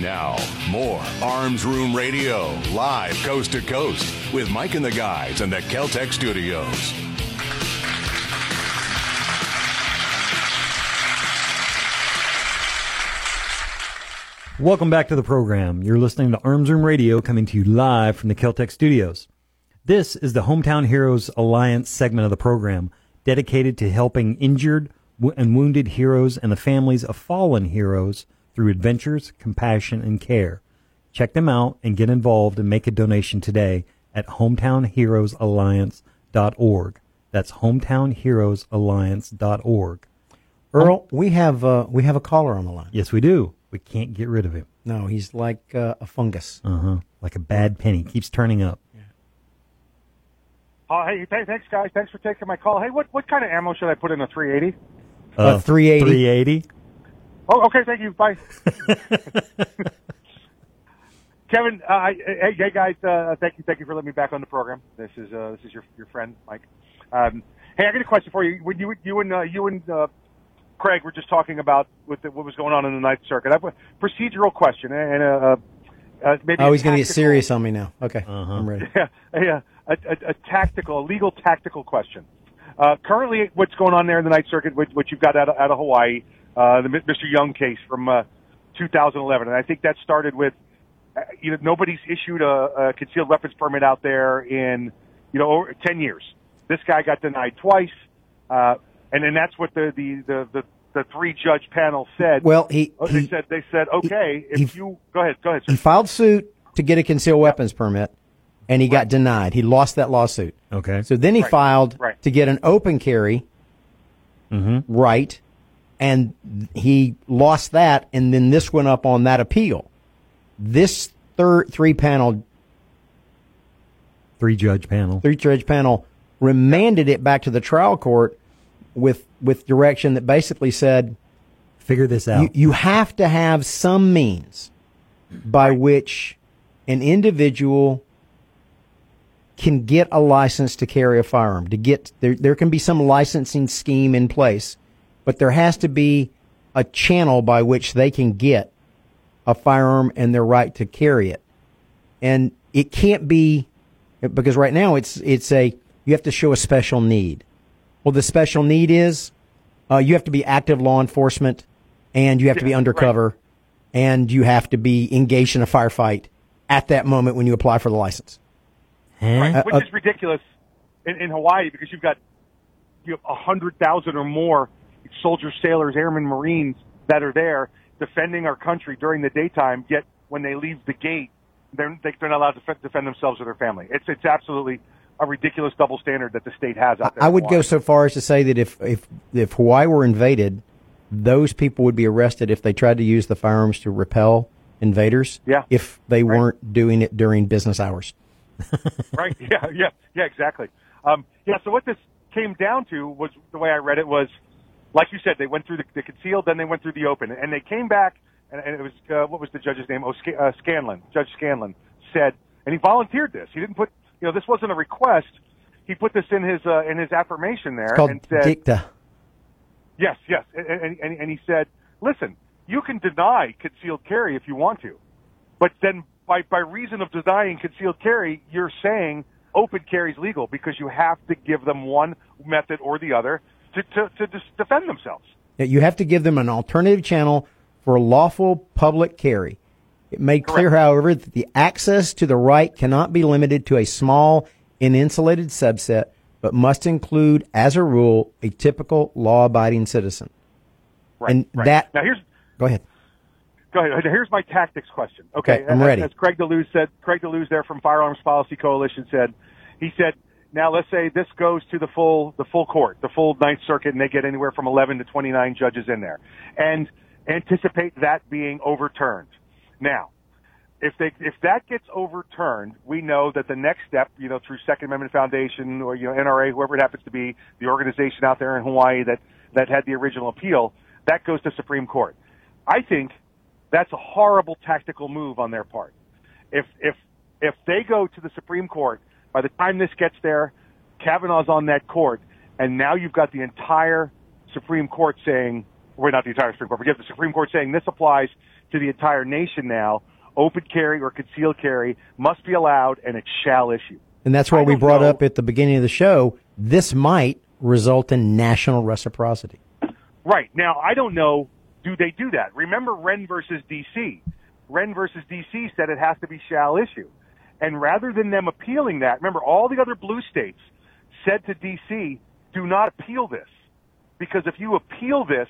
Now, more Arms Room Radio, live coast to coast, with Mike and the guys in the Keltec studios. Welcome back to the program. You're listening to Arms Room Radio coming to you live from the Keltec studios. This is the Hometown Heroes Alliance segment of the program dedicated to helping injured and wounded heroes and the families of fallen heroes through adventures, compassion, and care. Check them out and get involved and make a donation today at hometownheroesalliance.org. That's hometownheroesalliance.org. Earl, we have uh, we have a caller on the line. Yes, we do. We can't get rid of him. No, he's like uh, a fungus. Uh huh. Like a bad penny, keeps turning up. Yeah. Oh, hey, th- thanks, guys. Thanks for taking my call. Hey, what what kind of ammo should I put in a 380? Uh, 380. 380. Oh, okay. Thank you. Bye. Kevin, uh, I- hey, hey, guys. Uh, thank you, thank you for letting me back on the program. This is uh, this is your your friend Mike. Um, hey, I got a question for you. When you you and uh, you and uh, Craig were just talking about with the, what was going on in the Ninth Circuit, I have a procedural question and uh, uh, uh, maybe oh, he's going to get serious on me now. Okay, uh-huh. I'm ready. yeah, yeah, a, a, a tactical, a legal tactical question. Uh, currently, what's going on there in the Ninth Circuit, which, which you've got out of, out of Hawaii, uh, the Mr. Young case from uh, 2011, and I think that started with, uh, you know, nobody's issued a, a concealed weapons permit out there in, you know, over 10 years. This guy got denied twice, uh, and then that's what the the the the, the three judge panel said. Well, he- Oh, they he- said they said okay if he- you go ahead go ahead. Sir. He filed suit to get a concealed weapons permit, and he got denied. He lost that lawsuit. Okay. So then he Right, filed right. to get an open carry Mm-hmm. right, and he lost that, and then this went up on that appeal. This third three panel three judge panel three judge panel remanded it back to the trial court with with direction that basically said figure this out. You, you have to have some means by which an individual can get a license to carry a firearm. To get there, there can be some licensing scheme in place, but there has to be a channel by which they can get a firearm and their right to carry it. And it can't be because right now it's it's a you have to show a special need. Well, the special need is uh, you have to be active law enforcement, and you have to be undercover, right. and you have to be engaged in a firefight at that moment when you apply for the license. Right, uh, which uh, is ridiculous in, in Hawaii because you've got you have a hundred thousand or more soldiers, sailors, airmen, marines that are there defending our country during the daytime. Yet when they leave the gate, they're they're not allowed to defend themselves or their family. It's it's absolutely a ridiculous double standard that the state has out there. I would go so far as to say that if if if Hawaii were invaded, those people would be arrested if they tried to use the firearms to repel invaders. Yeah. If they right. weren't doing it during business hours. right. Yeah. Yeah. Yeah. Exactly. Um, yeah. So what this came down to was the way I read it was, like you said, they went through the, the concealed, then they went through the open, and they came back, and, and it was uh, what was the judge's name? Oh, uh, Scanlon. Judge Scanlon said, and he volunteered this. He didn't put you know, this wasn't a request. He put this in his uh, in his affirmation there it's called and said, dicta. Yes, yes, and, and, and he said, listen, you can deny concealed carry if you want to, but then by by reason of denying concealed carry, you're saying open carry is legal because you have to give them one method or the other to to, to defend themselves. You have to give them an alternative channel for lawful public carry. It made clear, however, that the access to the right cannot be limited to a small and insulated subset, but must include, as a rule, a typical law-abiding citizen. Right. And right. that. Now here's. Go ahead. Go ahead. Here's my tactics question. Okay, okay I'm ready. As, as Craig DeLuz said, Craig DeLuz there from Firearms Policy Coalition said, he said, now let's say this goes to the full the full court, the full Ninth Circuit, and they get anywhere from 11 to 29 judges in there, and anticipate that being overturned. Now, if they if that gets overturned, we know that the next step, you know, through Second Amendment Foundation or you know NRA, whoever it happens to be, the organization out there in Hawaii that that had the original appeal, that goes to Supreme Court. I think that's a horrible tactical move on their part. If if if they go to the Supreme Court, by the time this gets there, Kavanaugh's on that court, and now you've got the entire Supreme Court saying, well, not the entire Supreme Court, but forget the Supreme Court saying this applies to the entire nation now. Open carry or concealed carry must be allowed, and it shall issue. And that's why we brought know. up at the beginning of the show. This might result in national reciprocity. Right now, I don't know. Do they do that? Remember Wrenn versus D.C. Wrenn versus D.C. said it has to be shall issue, and rather than them appealing that, remember all the other blue states said to D.C. Do not appeal this, because if you appeal this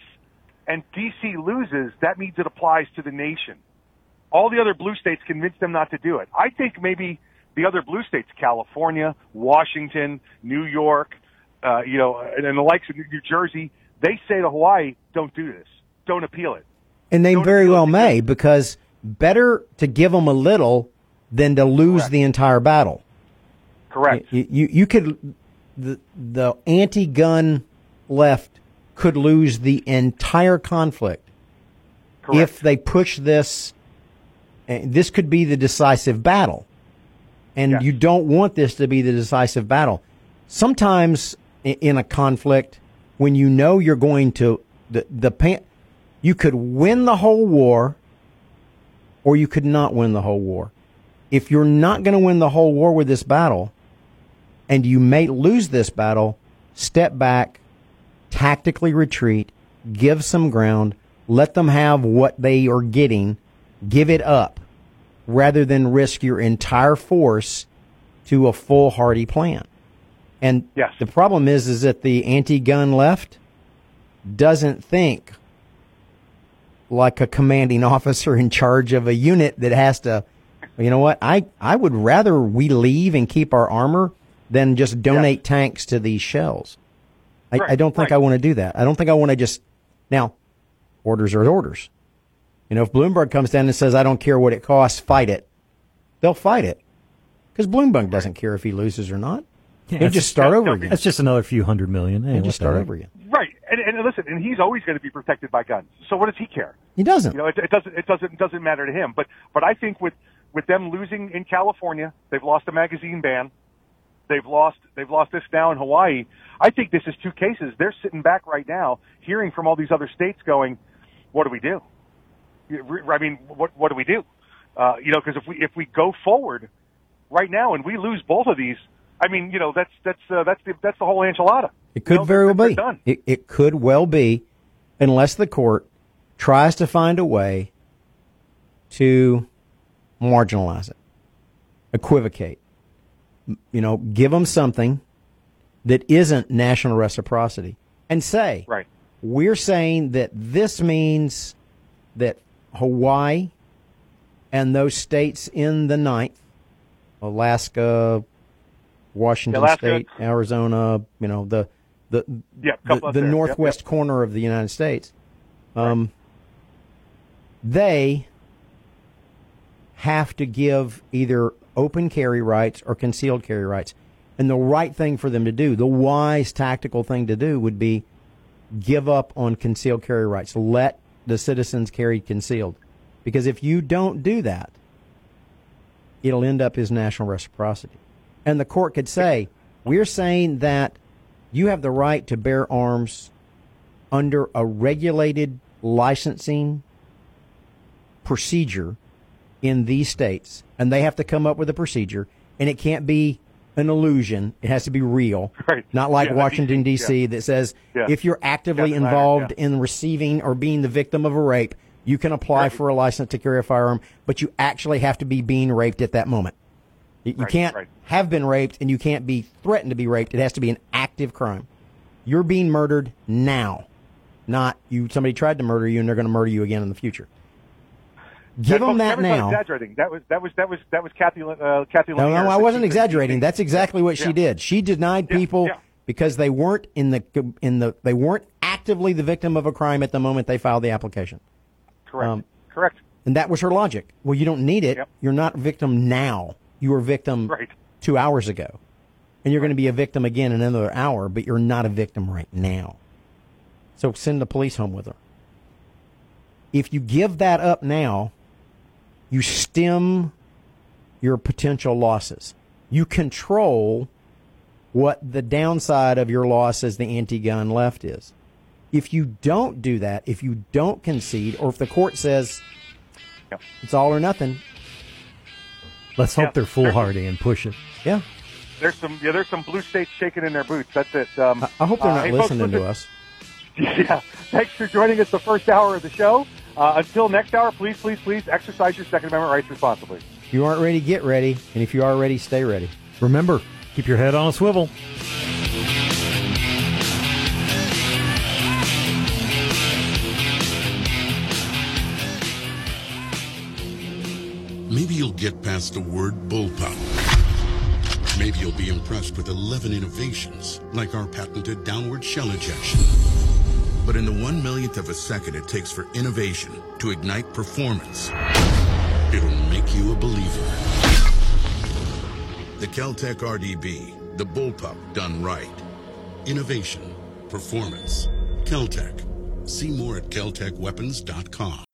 and D.C. loses, that means it applies to the nation. All the other blue states convinced them not to do it. I think maybe the other blue states, California, Washington, New York, uh, you know, and, and the likes of New Jersey, they say to Hawaii, don't do this. Don't appeal it. And they don't very well may because better to give them a little than to lose Correct. the entire battle. Correct. You, you, you could, the, the anti-gun left could lose the entire conflict Correct. if they push this. Eh, this could be the decisive battle, and Yes. you don't want this to be the decisive battle. Sometimes in a conflict, when you know you're going to the the pan, you could win the whole war, or you could not win the whole war. If you're not going to win the whole war with this battle, and you may lose this battle, step back, tactically retreat, give some ground, let them have what they are getting, give it up, rather than risk your entire force to a foolhardy plan. And Yes. the problem is, is that the anti-gun left doesn't think like a commanding officer in charge of a unit that has to, you know what? I, I would rather we leave and keep our armor than just donate tanks to these shells. I, Right, I don't think right. I want to do that. I don't think I want to just, now, orders are orders. You know, if Bloomberg comes down and says, I don't care what it costs, fight it, they'll fight it because Bloomberg doesn't care if he loses or not. He'll just start over again. That's just another few hundred million. Hey, He'll just start over again. Right, and, and listen, and he's always going to be protected by guns. So what does he care? He doesn't. You know, it, it doesn't. It doesn't. It doesn't matter to him. But but I think with with them losing in California, they've lost a magazine ban. They've lost. They've lost this now in Hawaii. I think this is two cases. They're sitting back right now, hearing from all these other states, going, "What do we do?" I mean, what what do we do? Uh, you know, because if we if we go forward right now and we lose both of these, I mean, you know, that's that's uh, that's the that's the whole enchilada. It could very well be. It, it could well be, unless the court tries to find a way to marginalize it, equivocate. You know, give them something that isn't national reciprocity, and say, right, we're saying that this means that Hawaii and those states in the ninth, Alaska, Washington Alaska. State, Arizona, you know, the the Yeah, the, the there. Yep, northwest yep. corner of the United States. Um, They have to give either open carry rights or concealed carry rights. And the right thing for them to do, the wise tactical thing to do would be give up on concealed carry rights. Let the citizens carry concealed. Because if you don't do that, it'll end up as national reciprocity. And the court could say, we're saying that you have the right to bear arms under a regulated licensing procedure in these states. And they have to come up with a procedure, and it can't be an illusion. It has to be real. Right. Not like Yeah, Washington, yeah. D.C., that says Yeah. if you're actively involved in receiving or being the victim of a rape, you can apply for a license to carry a firearm, but you actually have to be being raped at that moment. You, Right, can't right. have been raped and you can't be threatened to be raped. It has to be an active crime. You're being murdered now, not you. Somebody tried to murder you and they're going to murder you again in the future. Give Yeah, them that now. Exaggerating. That was that was that was that was Cathy uh, Cathy. No, Lanier no, I wasn't exaggerating. That's exactly what she did. She denied people because they weren't in the in the they weren't actively the victim of a crime at the moment they filed the application. Correct. Um, Correct. And that was her logic. Well, you don't need it. You're not victim now. You were victim Right. two hours ago. And you're going to be a victim again in another hour, but you're not a victim right now. So send the police home with her. If you give that up now, you stem your potential losses. You control what the downside of your loss as the anti gun left is. If you don't do that, if you don't concede, or if the court says it's all or nothing, Let's hope Yeah. they're foolhardy and push it. Yeah. There's some yeah. There's some blue states shaking in their boots. That's it. Um, I hope they're uh, not hey, folks, listening to us. Yeah. Thanks for joining us the first hour of the show. Uh, until next hour, please, please, please exercise your Second Amendment rights responsibly. If you aren't ready, get ready. And if you are ready, stay ready. Remember, keep your head on a swivel. Maybe you'll get past the word bullpup. Maybe you'll be impressed with 11 innovations, like our patented downward shell ejection. But in the one millionth of a second it takes for innovation to ignite performance, it'll make you a believer. The Keltec RDB, the bullpup done right. Innovation, performance, Keltec. See more at keltecweapons.com.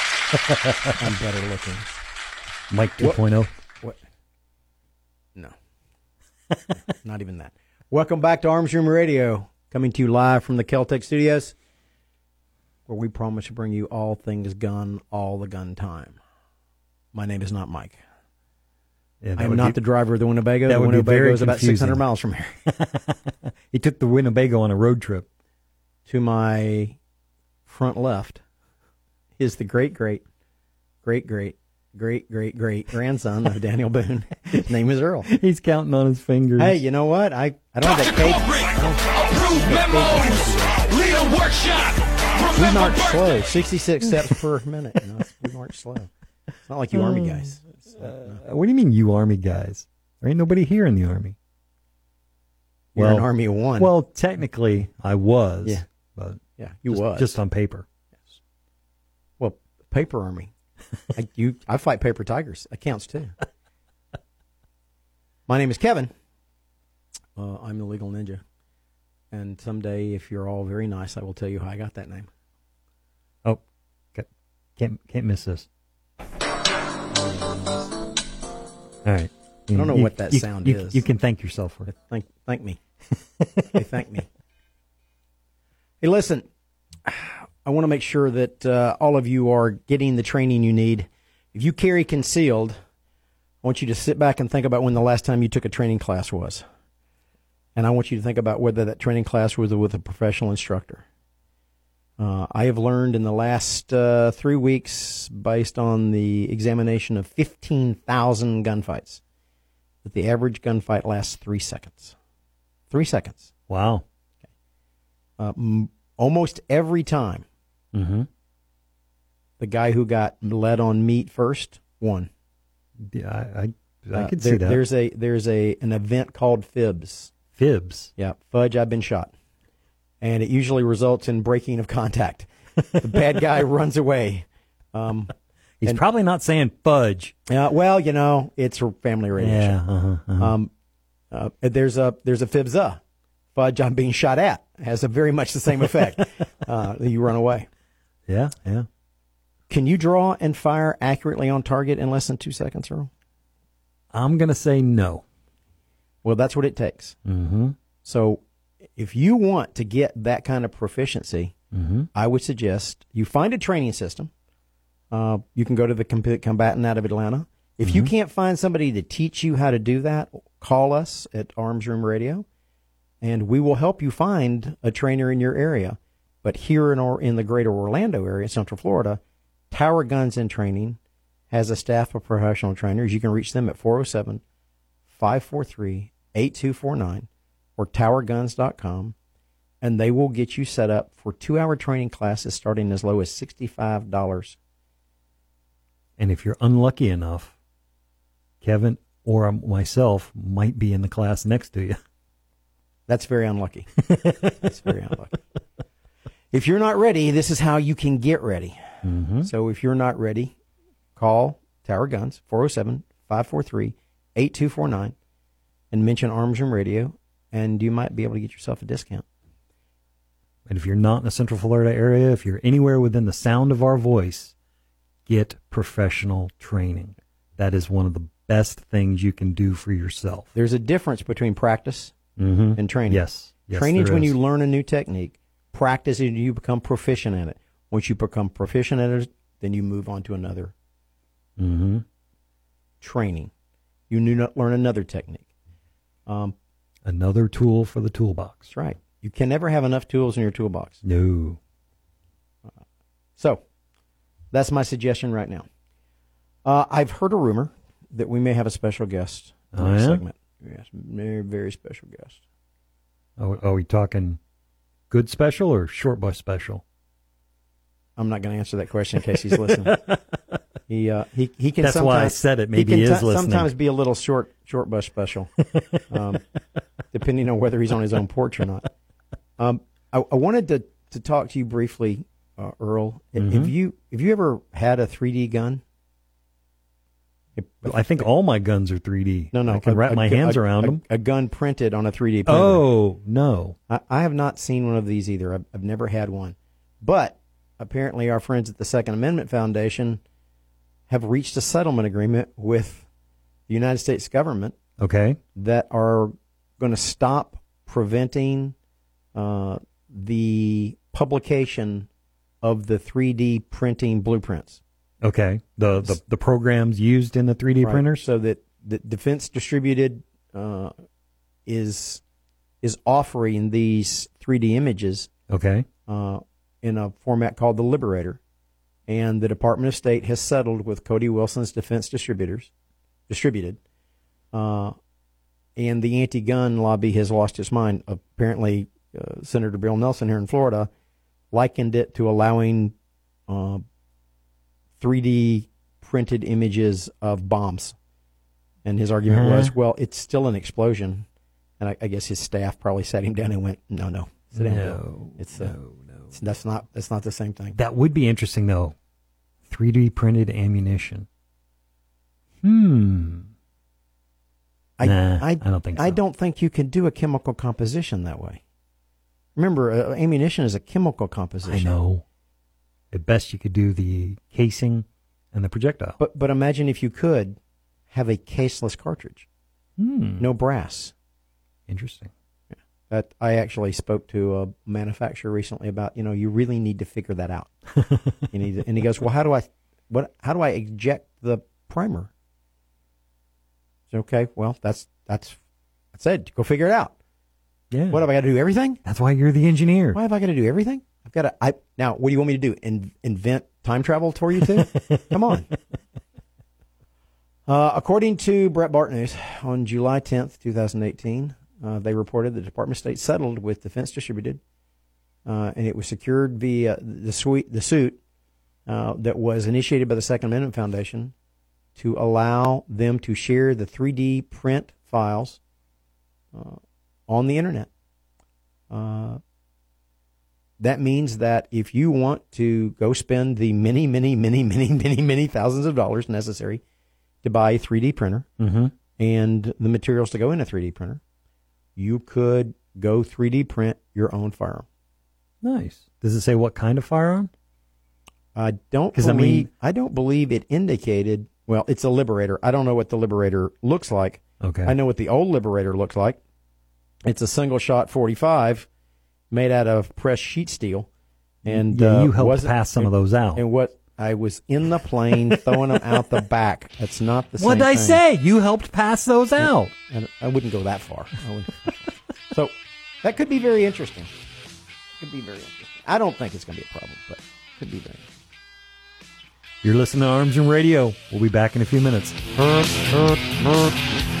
I'm better looking. Mike What- 2.0. What? No. not even that. Welcome back to Arms Room Radio, coming to you live from the Keltec Studios, where we promise to bring you all things gun, all the gun time. My name is not Mike. Yeah, I am not be- the driver of the Winnebago. that the would be Winnebago very is about 600 miles from here. he took the Winnebago on a road trip. To my front left is the great, great, great, great, great, great, great grandson of Daniel Boone. His name is Earl. He's counting on his fingers. Hey, you know what? I, I don't have that cake. Lead a workshop. We march slow, 66 steps per minute. You know, we march slow. It's not like you army guys. Uh, what do you mean, you army guys? There ain't nobody here in the army. You're an army of one. Well, technically, I was. Yeah. but Yeah, you just, was. just on paper. Paper army. I, you, I fight paper tigers. That counts too. My name is Kevin. Uh, I'm the legal ninja, and someday, if you're all very nice, I will tell you how I got that name. Oh, can't can't miss this. All right. I don't know You- what that you- sound is. You can thank yourself for it. Thank, thank me. hey, thank me. Hey, listen. I want to make sure that uh, all of you are getting the training you need. If you carry concealed, I want you to sit back and think about when the last time you took a training class was. And I want you to think about whether that training class was with a professional instructor. Uh, I have learned in the last uh, three weeks, based on the examination of 15,000 gunfights, that the average gunfight lasts three seconds. Three seconds. Wow. Uh, m- almost every time, Mm-hmm. the guy who got lead on meat first won. Yeah, I I, I Uh, could there- see that. There's a there's a an event called Fibs. Fibs. Yeah, fudge. I've been shot, and it usually results in breaking of contact. the bad guy runs away. Um, He's and- probably not saying fudge. Yeah, well, you know, it's family radio Yeah, uh-huh, uh-huh. Um, uh, there's a there's a fibza, fudge. I'm being shot at has a very much the same effect. uh, you run away. Yeah, yeah. Can you draw and fire accurately on target in less than two seconds, Earl? I'm gonna say no. Well, that's what it takes. Mm-hmm. So, if you want to get that kind of proficiency, Mm-hmm. I would suggest you find a training system. Uh, you can go to the Com- combatant out of Atlanta. If you can't find somebody to teach you how to do that, call us at Arms Room Radio, and we will help you find a trainer in your area. But here in or in the greater Orlando area, Central Florida, Tower Guns and Training has a staff of professional trainers. You can reach them at 407 543 8249 or towerguns.com and they will get you set up for two hour training classes starting as low as $65. And if you're unlucky enough, Kevin or myself might be in the class next to you. That's very unlucky. That's very unlucky. If you're not ready, this is how you can get ready. Mm-hmm. So if you're not ready, call Tower Guns 407 543 8249 and mention Arms Room Radio, and you might be able to get yourself a discount. And if you're not in the Central Florida area, if you're anywhere within the sound of our voice, get professional training. That is one of the best things you can do for yourself. There's a difference between practice Mhm. and training. Yes. Yes, training is when you learn a new technique. Practice is you become proficient at it. Once you become proficient at it, then you move on to another Mm-hmm. training. You need to learn another technique. Um, Another tool for the toolbox. right. You can never have enough tools in your toolbox. No. So, that's my suggestion right now. Uh, I've heard a rumor that we may have a special guest in Oh, this yeah? segment. Yes, very, very special guest. Are, are we talking good special or short bus special? I'm not going to answer that question in case he's listening. He uh, he he can. That's why I said it. Maybe he he is ti- listening. sometimes be a little short short bus special, um, depending on whether he's on his own porch or not. Um, I, I wanted to, to talk to you briefly, uh, Earl. Have Mhm. you have you ever had a 3D gun? I think all my guns are 3D. No, no. I can a- wrap my gu- hands a- around a- them. A gun printed on a 3D printer. Oh no! I, I have not seen one of these either. I've, I've never had one, but apparently our friends at the Second Amendment Foundation have reached a settlement agreement with the United States government Okay. that are going to stop preventing uh, the publication of the 3D printing blueprints. Okay. The the, the programs used in the 3D Right. printers. So that the Defense Distributed uh, is is offering these 3D images Okay. uh, in a format called the Liberator, and the Department of State has settled with Cody Wilson's Defense Distributors, distributed, uh, and the anti-gun lobby has lost its mind. Apparently, uh, Senator Bill Nelson here in Florida likened it to allowing uh, 3D printed images of bombs, and his argument Uh-huh. was, well, it's still an explosion. And I, I guess his staff probably sat him down and went, "No, no, sit down. No, It's uh, it's- that's not that's not the same thing." That would be interesting though. 3D printed ammunition. Hmm. I, Nah, I, I don't think I don't think you can do a chemical composition that way. Remember, uh, ammunition is a chemical composition. I know. At best, you could do the casing and the projectile. But but imagine if you could have a caseless cartridge, Hmm. no brass. Interesting. That I actually spoke to a manufacturer recently about. You know, you really need to figure that out. you need, to- and he goes, "Well, how do I, what, how do I eject the primer?" Said, okay, well, that's that's I said, go figure it out. Yeah. What have I got to do? Everything? That's why you're the engineer. Why have I got to do everything? I've got to. I now. What do you want me to do? In, invent time travel for you too? Come on. Uh, according to Breitbart News, on July 10th, 2018, uh, they reported the Department of State settled with Defense Distributed, uh, and it was secured via the, suite, the suit uh, that was initiated by the Second Amendment Foundation to allow them to share the 3D print files uh, on the internet. That means that if you want to go spend the many, many, many, many, many, many thousands of dollars necessary to buy a 3D printer Mm-hmm. and the materials to go in a 3D printer, you could go 3D print your own firearm. Nice. Does it say what kind of firearm? I don't 'Cause, I mean- I don't believe it indicated. Well, it's a Liberator. I don't know what the Liberator looks like. Okay. I know what the old Liberator looked like. It's a single shot 45 made out of pressed sheet steel. And Yeah, uh, you helped pass some of those out. And what I was in the plane throwing them out the back. That's not the same. What did I thing. say? You helped pass those out. And I wouldn't go that far. So that could be very interesting. Could be very interesting. I don't think it's going to be a problem, but could be very. You're listening to Arms Room Radio. We'll be back in a few minutes.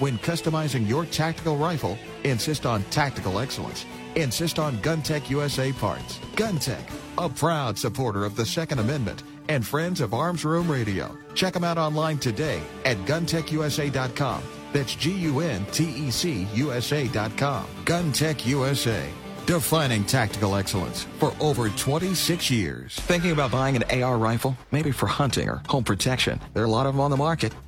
when customizing your tactical rifle, insist on tactical excellence. Insist on GunTec USA parts. GunTec, a proud supporter of the Second Amendment and friends of Arms Room Radio. Check them out online today at guntecusa.com. That's G-U-N-T-E-C USA.com. GunTec USA. Defining tactical excellence for over 26 years. Thinking about buying an AR rifle? Maybe for hunting or home protection. There are a lot of them on the market.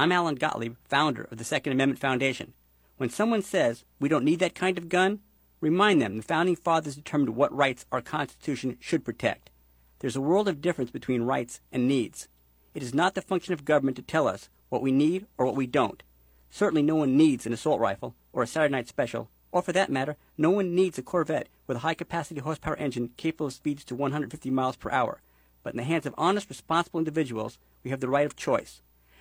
I'm Alan Gottlieb, founder of the Second Amendment Foundation. When someone says we don't need that kind of gun, remind them the Founding Fathers determined what rights our Constitution should protect. There's a world of difference between rights and needs. It is not the function of government to tell us what we need or what we don't. Certainly no one needs an assault rifle or a Saturday night special, or for that matter, no one needs a Corvette with a high capacity horsepower engine capable of speeds to 150 miles per hour. But in the hands of honest, responsible individuals, we have the right of choice.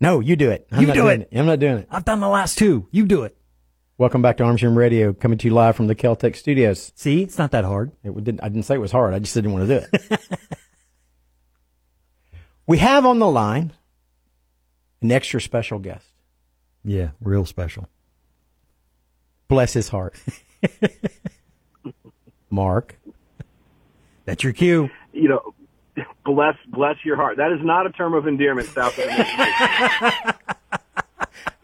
No, you do it. I'm You not do doing it. I'm not doing it. I've done the last two. You do it. Welcome back to Arms Room Radio, coming to you live from the Keltec Studios. See, it's not that hard. It didn't, I didn't say it was hard. I just didn't want to do it. we have on the line an extra special guest. Yeah, real special. Bless his heart. Mark. That's your cue. you know, bless bless your heart. That is not a term of endearment south of the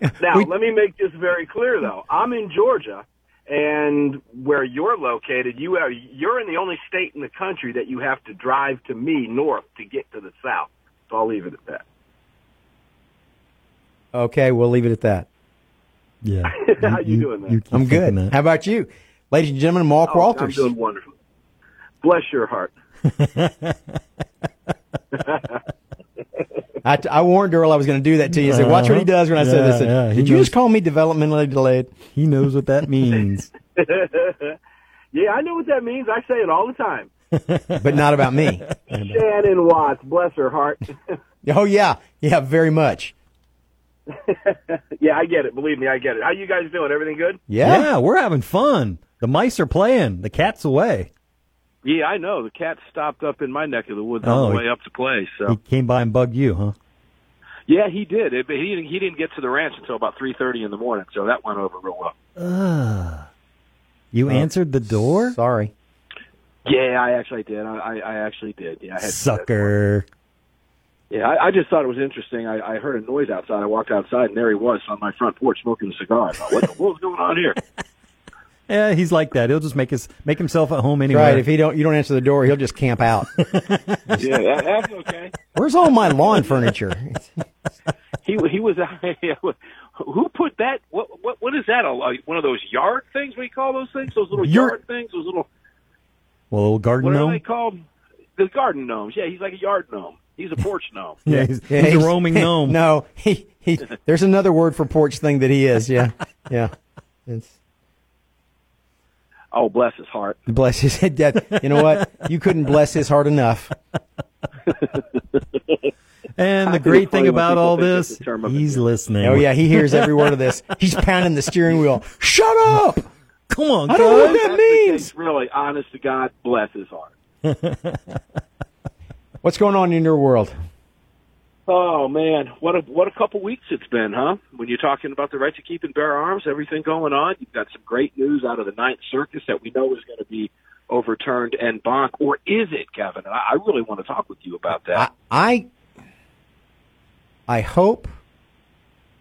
Mississippi. now, let me make this very clear, though. I'm in Georgia, and where you're located, you are you're in the only state in the country that you have to drive to me north to get to the south. So I'll leave it at that. Okay, we'll leave it at that. Yeah. How you, doing, man? I'm good. How about you? Ladies and gentlemen, Mark Oh, Walters. I'm doing wonderful. Bless your heart. I, I warned Earl I was going to do that to you. He said, watch what he does when I say this. Said, Yeah, yeah, he Did you knows- just call me developmentally delayed? He knows what that means. yeah, I know what that means. I say it all the time. but not about me. Shannon Watts, bless her heart. Oh, yeah. Yeah, very much. yeah, I get it. Believe me, I get it. How you guys doing? Everything good? Yeah, Yeah. we're having fun. The mice are playing. The cat's away. Yeah, I know. The cat stopped up in my neck of the woods Oh, on the he- way up to play. So he came by and bugged you, huh? Yeah, he did. It, but he didn't, he didn't get to the ranch until about three thirty in the morning, so that went over real well. Ugh. You uh, answered the door? Sorry. Yeah, I actually did. I, I, I actually did. Yeah, I had Sucker. Yeah, I, I just thought it was interesting. I, I heard a noise outside. I walked outside, and there he was on my front porch smoking a cigar. I thought, what the world's going on here? Yeah, he's like that. He'll just make his make himself at home That's anyway. Right. If he don't, you don't answer the door, he'll just camp out. yeah, that, that's okay. Where's all my lawn furniture? He he was. Who put that? What what what is that? A, one of those yard things we call those things? Those little Yurt. yard things? Those little well, little garden what are gnome. they called? The garden gnomes. Yeah, he's like a yard gnome. He's a porch gnome. Yeah, he's, he's a roaming gnome. no, he, he. There's another word for porch thing that he is. Yeah, yeah. It's, Oh, bless his heart. bless his head. That- You know what? You couldn't bless his heart enough. And the think great thing about all this, a term he's listening. Oh yeah, he hears every word of this. He's pounding the steering wheel. Shut up! Come on, I don't know what that means. case, really, honest to God, bless his heart. What's going on in your world? Oh man, what a what a couple weeks it's been, huh? When you're talking about the right to keep and bear arms, everything going on, you've got some great news out of the Ninth Circus that we know is going to be overturned en banc, or is it, Kevin? I, I really want to talk with you about that. I I hope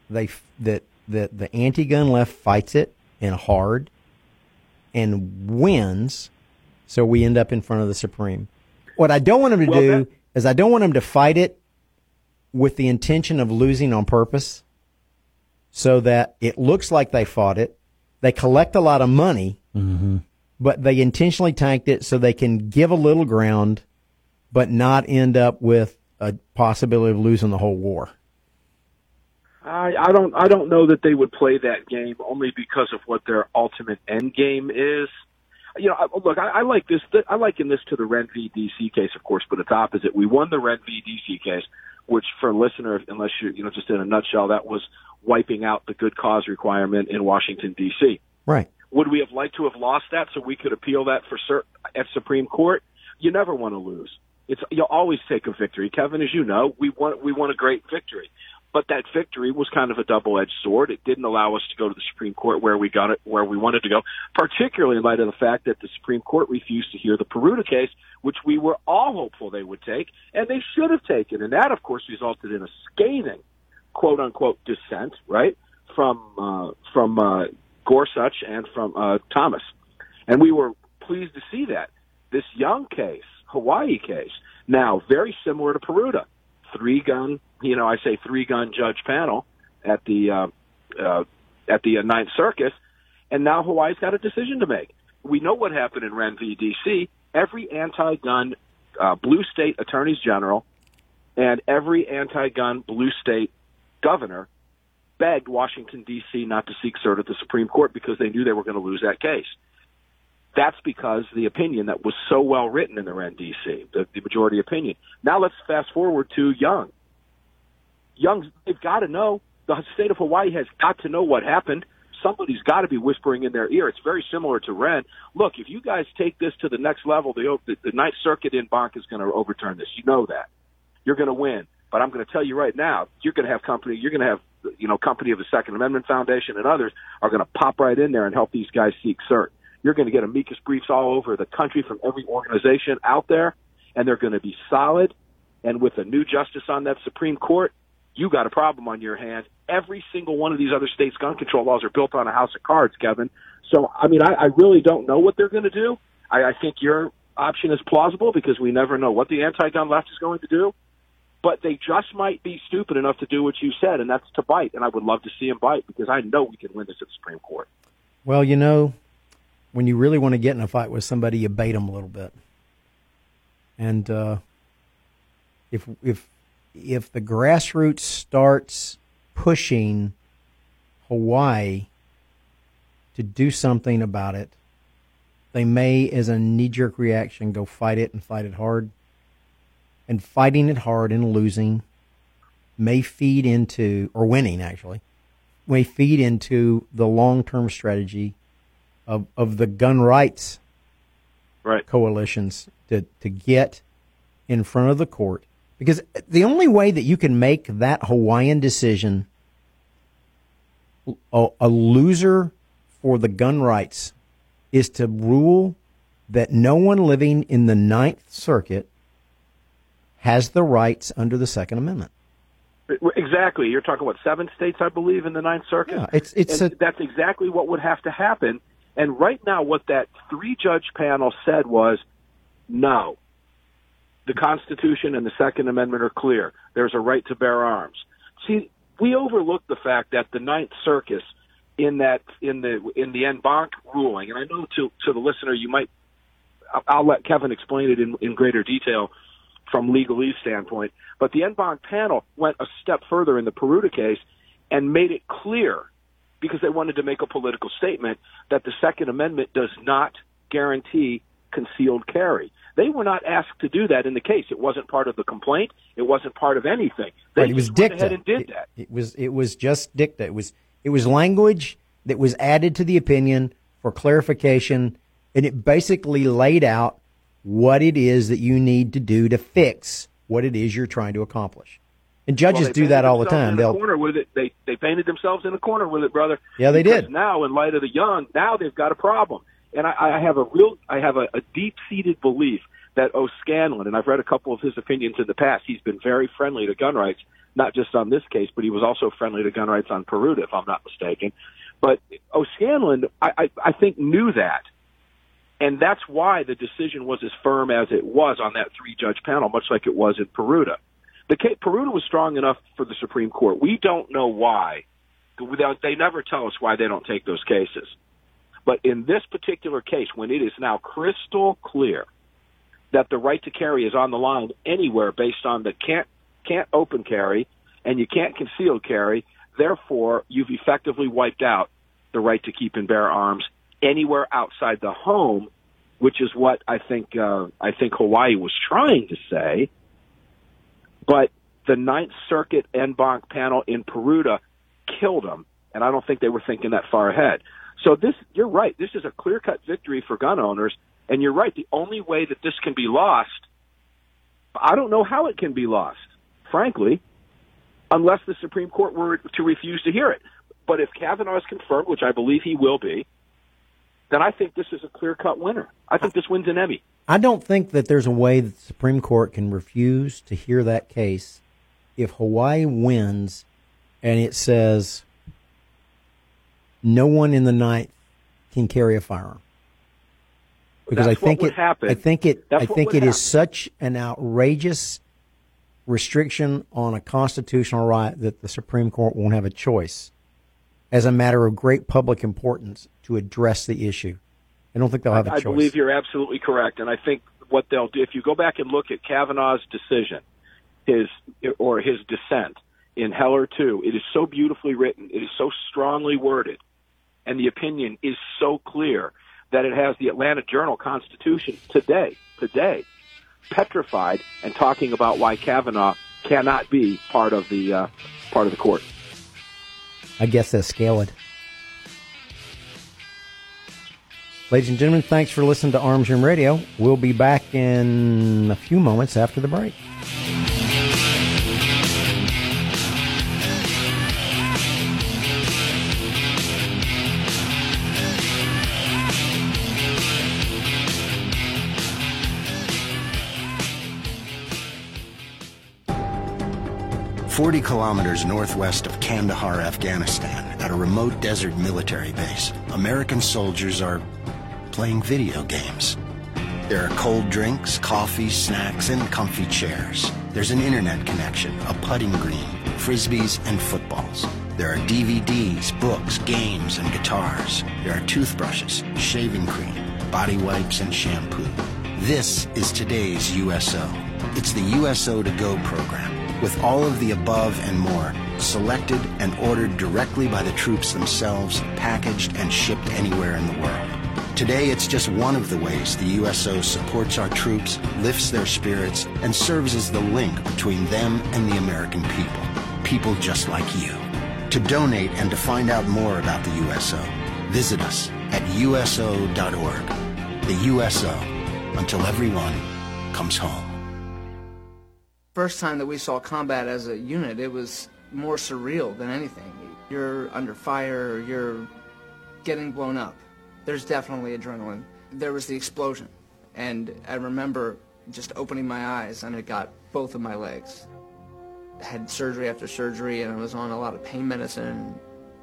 they that that the anti-gun left fights it and hard and wins, so we end up in front of the Supreme. What I don't want them to Well, do is I don't want them to fight it with the intention of losing on purpose, so that it looks like they fought it. They collect a lot of money, mm-hmm. but they intentionally tanked it so they can give a little ground, but not end up with a possibility of losing the whole war. I, I don't I don't know that they would play that game only because of what their ultimate end game is. You know, I, look, I, I like this. I liken this to the Wrenn v. DC case, of course, but it's opposite. We won the Wrenn v. DC case, which for a listener, unless you you know, just in a nutshell, that was wiping out the good cause requirement in Washington D.C. Right. Would we have liked to have lost that so we could appeal that for cert at Supreme Court? You never want to lose. It's you'll always take a victory, Kevin. As you know, we want we want a great victory, but that victory was kind of a double edged sword. It didn't allow us to go to the Supreme Court where we got it where we wanted to go, particularly in light of the fact that the Supreme Court refused to hear the Peruta case, which we were all hopeful they would take, and they should have taken, and that of course resulted in a scathing quote unquote dissent, right, from uh, from uh, Gorsuch and from uh, Thomas, and we were pleased to see that. This Young case, Hawaii case, now very similar to Peruta, three gun, you know, I say three gun judge panel at the uh, uh, at the uh, Ninth Circuit, and now Hawaii's got a decision to make. We know what happened in Wrenn v. D.C. Every anti-gun uh, blue state attorneys general and every anti-gun blue state governor begged Washington D.C. not to seek cert at the Supreme Court because they knew they were going to lose that case. That's because the opinion that was so well written in the Wrenn D.C., the, the majority opinion. Now let's fast forward to Young. Young, they've got to know. The state of Hawaii has got to know what happened. Somebody's got to be whispering in their ear. It's very similar to Wrenn. Look, if you guys take this to the next level, the, the, the Ninth Circuit en banc is going to overturn this. You know that. You're going to win. But I'm going to tell you right now, you're going to have company. You're going to have, you know, company of the Second Amendment Foundation and others are going to pop right in there and help these guys seek cert. You're going to get amicus briefs all over the country from every organization out there, and they're going to be solid. And with a new justice on that Supreme Court, you got a problem on your hands. Every single one of these other states' gun control laws are built on a house of cards, Kevin. So, I mean, I, I really don't know what they're going to do. I, I think your option is plausible because we never know what the anti-gun left is going to do. But they just might be stupid enough to do what you said, and that's to bite. And I would love to see them bite because I know we can win this at the Supreme Court. Well, you know, when you really want to get in a fight with somebody, you bait them a little bit. And uh, if if if the grassroots starts pushing Hawaii to do something about it, they may, as a knee jerk reaction, go fight it and fight it hard. And fighting it hard and losing may feed into, or winning actually, may feed into the long term strategy of, of the gun rights right. coalitions to, to get in front of the court Because the only way that you can make that Hawaiian decision a, a loser for the gun rights is to rule that no one living in the Ninth Circuit has the rights under the Second Amendment. Exactly. You're talking about seven states, I believe, in the Ninth Circuit. Yeah, it's it's a, that's exactly what would have to happen. And right now, what that three judge panel said was, no, the Constitution and the Second Amendment are clear. There's a right to bear arms. See, we overlook the fact that the Ninth Circus in that in the in the en banc ruling, and I know to to the listener you might I'll- I'll let Kevin explain it in, in greater detail from legalese standpoint. But the en banc panel went a step further in the Peruta case and made it clear because they wanted to make a political statement that the Second Amendment does not guarantee concealed carry. They were not asked to do that in the case. It wasn't part of the complaint. It wasn't part of anything. They right, it was just went dicta. ahead and did that. It was it was just dicta. It was it was language that was added to the opinion for clarification, and it basically laid out what it is that you need to do to fix what it is you're trying to accomplish. And judges Well, do that all the time. They'll corner with it. They they painted themselves in a corner with it, brother. Yeah, they did. Now, in light of the young, now they've got a problem. And I, I have a real, I have a, a deep seated belief that O'Scannlain, and I've read a couple of his opinions in the past. He's been very friendly to gun rights, not just on this case, but he was also friendly to gun rights on Peruta, if I'm not mistaken. But O'Scannlain, I, I, I think, knew that. And that's why the decision was as firm as it was on that three judge panel, much like it was in Peruta. The case, Peruta was strong enough for the Supreme Court. We don't know why. They never tell us why they don't take those cases. But in this particular case, when it is now crystal clear that the right to carry is on the line anywhere based on the can't can't open carry and you can't conceal carry, therefore you've effectively wiped out the right to keep and bear arms anywhere outside the home, which is what I think uh, I think Hawaii was trying to say. But the Ninth Circuit en banc panel in Peruta killed them, and I don't think they were thinking that far ahead. So this, you're right. This is a clear cut victory for gun owners, and you're right. The only way that this can be lost, I don't know how it can be lost, frankly, unless the Supreme Court were to refuse to hear it. But if Kavanaugh is confirmed, which I believe he will be, then I think this is a clear cut winner. I think this wins an Emmy. I don't think that there's a way that the Supreme Court can refuse to hear that case if Hawaii wins and it says no one in the ninth can carry a firearm. Because That's I think it, happen. I think it, That's I think it is happen. such an outrageous restriction on a constitutional right that the Supreme Court won't have a choice, as a matter of great public importance, to address the issue. I don't think they'll have a I choice. believe you're absolutely correct, and I think what they'll do if you go back and look at Kavanaugh's decision, his or his dissent in Heller two, it is so beautifully written, it is so strongly worded, and the opinion is so clear that it has the Atlanta Journal Constitution today, today, petrified and talking about why Kavanaugh cannot be part of the uh, part of the court. I guess that's scaled. Ladies and gentlemen, thanks for listening to Arms Room Radio. We'll be back in a few moments after the break. Forty kilometers northwest of Kandahar, Afghanistan, at a remote desert military base, American soldiers are playing video games. There are cold drinks, coffee, snacks, and comfy chairs. There's an internet connection, a putting green, frisbees, and footballs. There are DVDs, books, games, and guitars. There are toothbrushes, shaving cream, body wipes, and shampoo. This is today's USO. It's the USO to Go program, with all of the above and more, selected and ordered directly by the troops themselves, packaged and shipped anywhere in the world. Today, it's just one of the ways the USO supports our troops, lifts their spirits, and serves as the link between them and the American people. People just like you. To donate and to find out more about the USO, visit us at USO.org. The USO, until everyone comes home. first time that we saw combat as a unit, it was more surreal than anything. You're under fire, you're getting blown up. There's definitely adrenaline. There was the explosion, and I remember just opening my eyes and it got both of my legs. Had surgery after surgery, and I was on a lot of pain medicine.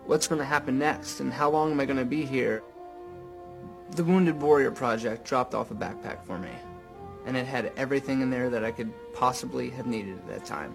What's going to happen next, and how long am I going to be here? The Wounded Warrior Project dropped off a backpack for me, and it had everything in there that I could possibly have needed at that time.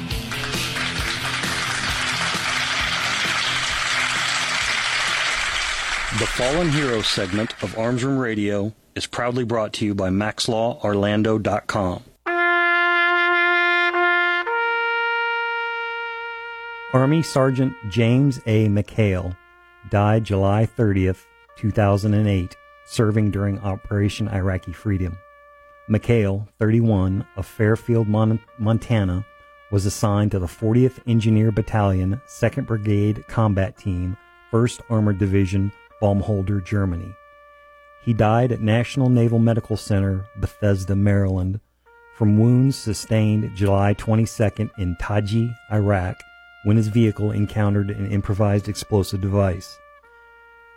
The Fallen Hero segment of Arms Room Radio is proudly brought to you by MaxLawOrlando.com. Army Sergeant James A. McHale died July 30th, 2008, serving during Operation Iraqi Freedom. McHale, 31, of Fairfield, Mon- Montana, was assigned to the 40th Engineer Battalion, 2nd Brigade Combat Team, 1st Armored Division, Baumholder, Germany. He died at National Naval Medical Center, Bethesda, Maryland, from wounds sustained July 22nd in Taji, Iraq, when his vehicle encountered an improvised explosive device.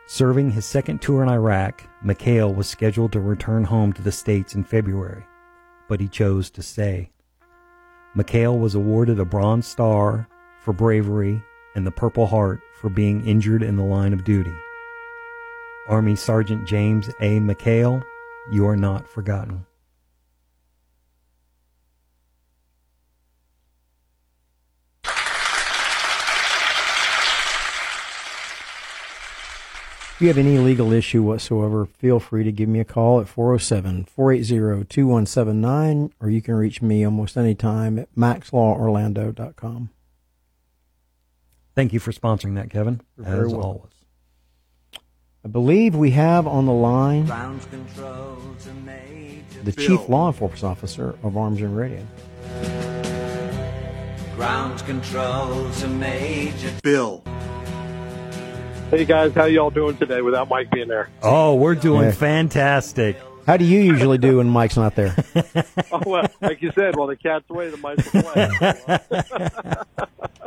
Serving his second tour in Iraq, McHale was scheduled to return home to the States in February, but he chose to stay. McHale was awarded a Bronze Star for bravery and the Purple Heart for being injured in the line of duty. Army Sergeant James A. McHale, you are not forgotten. If you have any legal issue whatsoever, feel free to give me a call at 407 480 2179, or you can reach me almost any time at maxlaworlando.com. Thank you for sponsoring that, Kevin. You're very as always. I believe we have on the line the chief law enforcement officer of Arms and Radio. Ground control to Major Bill. Hey guys, how y'all doing today without Mike being there? Oh, we're doing Yeah. fantastic. How do you usually do when Mike's not there? oh, well, like you said, well, the cat's away, the mice will play.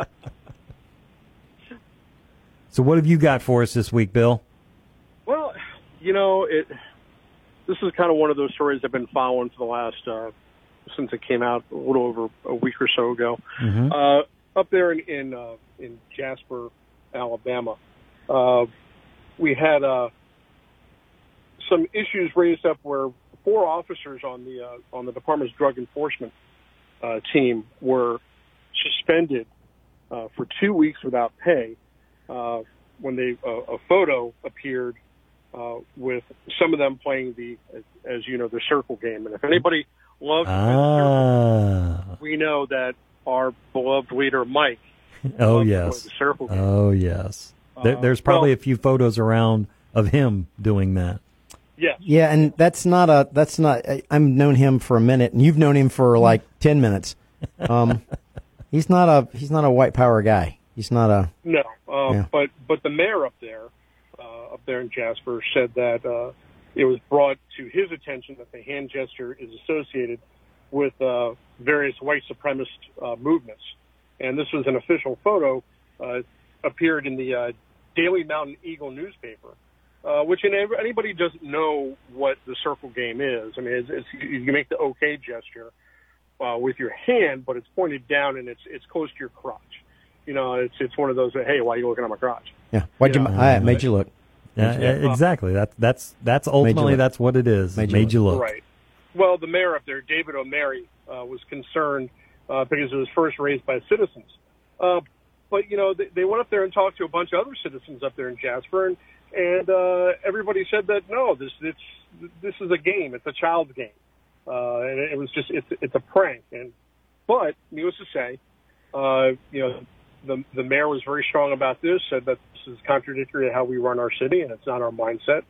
So, what have you got for us this week, Bill? Well, you know, it. This is kind of one of those stories I've been following for the last uh, since it came out a little over a week or so ago. Mhm. Uh, up there in in, uh, in Jasper, Alabama, uh, we had uh, some issues raised up where four officers on the uh, on the department's drug enforcement uh, team were suspended uh, for two weeks without pay uh, when they uh, a photo appeared uh, with some of them playing the as, as you know the circle game. And if anybody loves Ah. we know that our beloved leader Mike. Oh, yes. the circle game. Oh, yes. There, Uh, there's probably well- a few photos around of him doing that. Yes. Yeah, and that's not a that's not. I- I've known him for a minute, and you've known him for like ten minutes. Um, he's not a he's not a white power guy. He's not a No, uh, Yeah. but but the mayor up there, uh, up there in Jasper, said that uh, it was brought to his attention that the hand gesture is associated with uh, various white supremacist uh, movements, and this was an official photo uh, appeared in the uh, Daily Mountain Eagle newspaper. Uh, which in anybody doesn't know what the circle game is. I mean, it's, it's, you make the OK gesture uh, with your hand, but it's pointed down and it's it's close to your crotch. You know, it's it's one of those. Hey, why are you looking at my crotch? Yeah. Why'd you? Yeah. I made you look. Yeah, Yeah. yeah, exactly. That, that's that's ultimately that's what it is. Made Made, you you look. look. Right. Well, the mayor up there, David O'Mary, uh, was concerned uh, because it was first raised by citizens. Uh, but you know, they, they went up there and talked to a bunch of other citizens up there in Jasper, and and uh, everybody said that no, this it's this is a game. It's a child's game, uh, and it was just it's it's a prank. And but needless to say, uh, you know, the the mayor was very strong about this. Said that this is contradictory to how we run our city, and it's not our mindset.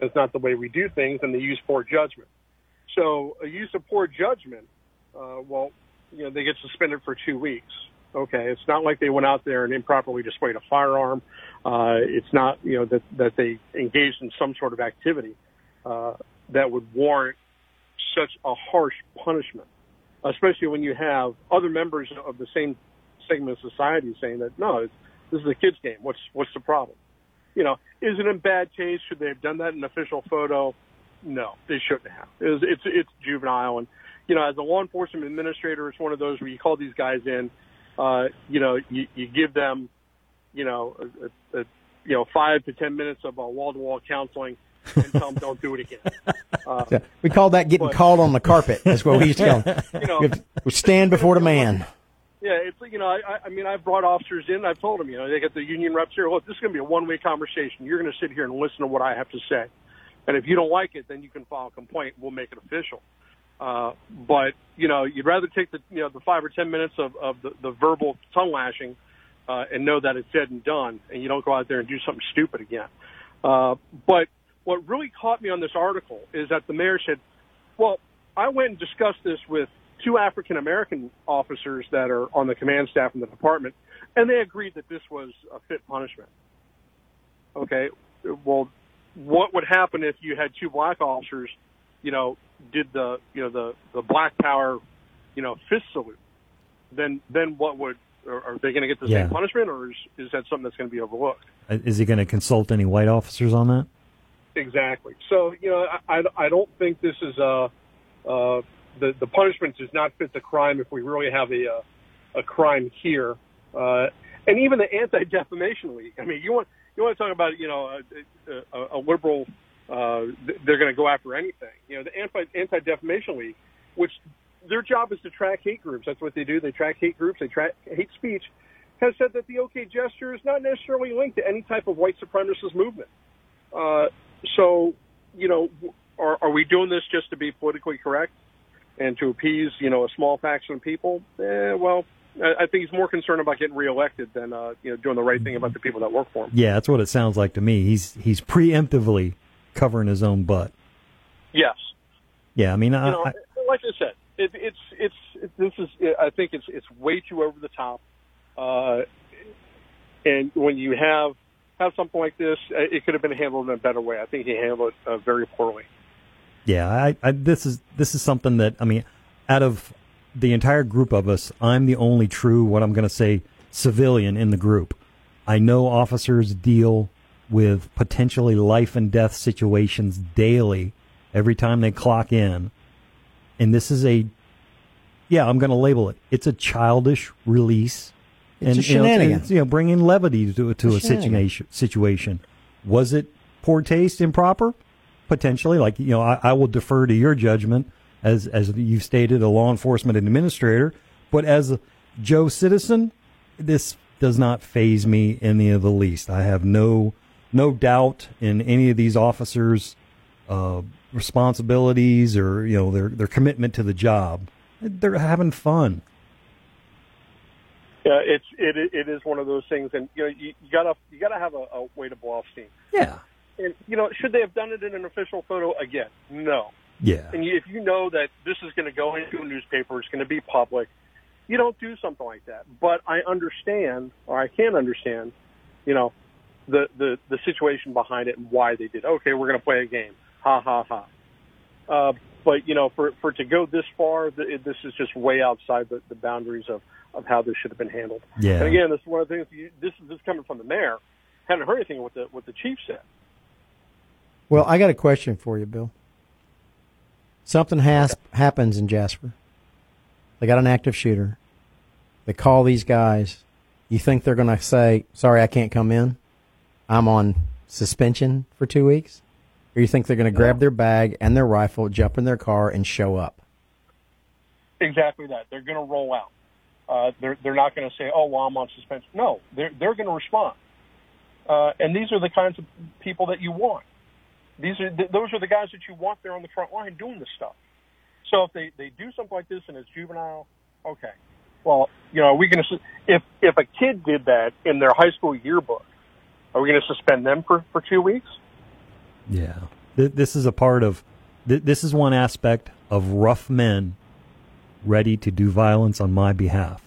It's not the way we do things, and they use poor judgment. So a use of poor judgment, uh, well, you know, they get suspended for two weeks. Okay, it's not like they went out there and improperly displayed a firearm. Uh, it's not, you know, that that they engaged in some sort of activity uh, that would warrant such a harsh punishment, especially when you have other members of the same segment of society saying that no, it's, this is a kids' game. What's what's the problem? You know, is it in bad taste? Should they have done that in an official photo? No, they shouldn't have. It was, it's it's juvenile, and you know, as a law enforcement administrator, it's one of those where you call these guys in. Uh, you know, you, you give them, you know, a, a, you know, five to ten minutes of uh, wall-to-wall counseling, and tell them don't do it again. Uh, Yeah, we called that getting but- called on the carpet. That's what we used to call it. You know- to stand before the man. Yeah, it's you know, I, I mean, I've brought officers in. I've told them, you know, they get the union reps here. Look, this is going to be a one-way conversation. You're going to sit here and listen to what I have to say, and if you don't like it, then you can file a complaint. We'll make it official. Uh, but you know, you'd rather take the you know the five or ten minutes of, of the, the verbal tongue lashing uh, and know that it's said and done, and you don't go out there and do something stupid again. Uh, but what really caught me on this article is that the mayor said, "Well, I went and discussed this with two African American officers that are on the command staff in the department, and they agreed that this was a fit punishment." Okay, well, what would happen if you had two black officers, you know, did the you know the the black power, you know, fist salute? Then then what would are, they going to get the Yeah. same punishment, or is is that something that's going to be overlooked? Uh, Is he going to consult any white officers on that? Exactly. So you know, I, I, I don't think this is a uh, the the punishment does not fit the crime if we really have a uh, a crime here, uh, and even the Anti Defamation League. I mean, you want you want to talk about you know a, a, a liberal. Uh, they're going to go after anything. You know, the Anti Anti Defamation League, which their job is to track hate groups. That's what they do. They track hate groups. They track hate speech. Has said that the OK gesture is not necessarily linked to any type of white supremacist movement. Uh, so, you know, are, are we doing this just to be politically correct and to appease, you know, a small faction of people? Eh, well, I think he's more concerned about getting reelected than uh, you know doing the right thing about the people that work for him. Yeah, that's what it sounds like to me. He's he's preemptively covering his own butt. Yes. Yeah, I mean, I, you know, I, like I said, it, it's it's it, this is I think it's it's way too over the top. Uh, and when you have have something like this, it could have been handled in a better way. I think he handled it uh, very poorly. Yeah, I, I this is this is something that I mean, out of the entire group of us, I'm the only true what I'm going to say civilian in the group. I know officers deal with potentially life and death situations daily every time they clock in. And this is a yeah, I'm going to label it. It's a childish release. It's a you know, it's, you know, bringing levity to, to a a situation. Situation. Was it poor taste, improper? Potentially. Like you know, I, I will defer to your judgment as as you've stated, a law enforcement administrator. But as a Joe citizen, this does not faze me any of the least. I have no no doubt in any of these officers' uh, responsibilities or you know their their commitment to the job. They're having fun. Yeah, it's it it is one of those things, and you know you, you gotta you gotta have a, a way to blow off steam. Yeah. And you know, should they have done it in an official photo again? No. Yeah. And you, if you know that this is going to go into a newspaper, it's going to be public, you don't do something like that. But I understand, or I can understand, you know, the the the situation behind it and why they did. Okay, we're going to play a game. Ha ha ha. Uh, but you know, for for it to go this far, th- it, this is just way outside the, the boundaries of of how this should have been handled. Yeah. And again, this is one of the things. You, this is this is coming from the mayor. Haven't heard anything what the what the chief said. Well, I got a question for you, Bill. Something has happens in Jasper. They got an active shooter. They call these guys. You think they're going to say, "Sorry, I can't come in. I'm on suspension for 2 weeks?" Or you think they're going to grab their bag and their rifle, jump in their car and show up? Exactly that. They're going to roll out. Uh, they're they're not going to say, "Oh, well, I'm on suspension." No, they're they're going to respond. Uh, and these are the kinds of people that you want. These are th- those are the guys that you want there on the front line doing this stuff. So if they they do something like this and it's juvenile, okay. Well, you know, are we going to if if a kid did that in their high school yearbook, are we going to suspend them for for two weeks? Yeah. Th- This is a part of, th- this is one aspect of rough men ready to do violence on my behalf.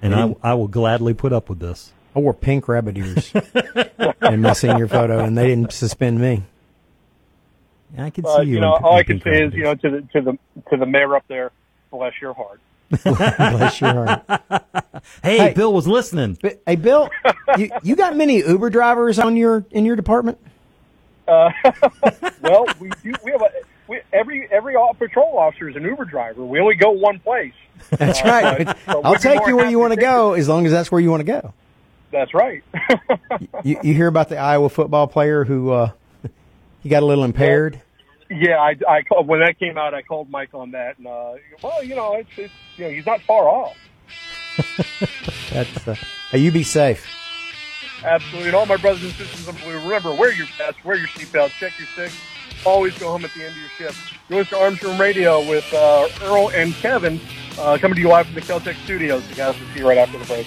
And I, mm-hmm. I will gladly put up with this. I wore pink rabbit ears in my senior photo, and they didn't suspend me. I can But see you. you know, in- all in I can pink say is, you know, to the to the to the mayor up there, bless your heart. Bless your heart. Hey, Bill was listening. Hey, Bill, you, you got many Uber drivers on your in your department? Uh, well, we do. We have a, we, every every patrol officer is an Uber driver. We only go one place. That's Uh, right. but- but I'll take you where you want to go, as long as that's where you want to go. That's right. You, you hear about the Iowa football player who uh, he got a little impaired? yeah, I, I called, when that came out, I called Mike on that, and uh, well, you know, it's, it's you know, he's not far off. That's uh, hey, you be safe. Absolutely, and all my brothers and sisters, remember, wear your vest, wear your seatbelt, check your six. Always go home at the end of your shift. You're listening to Arms Room Radio with uh, Earl and Kevin, uh, coming to you live from the Keltec studios. The guys will see you right after the break.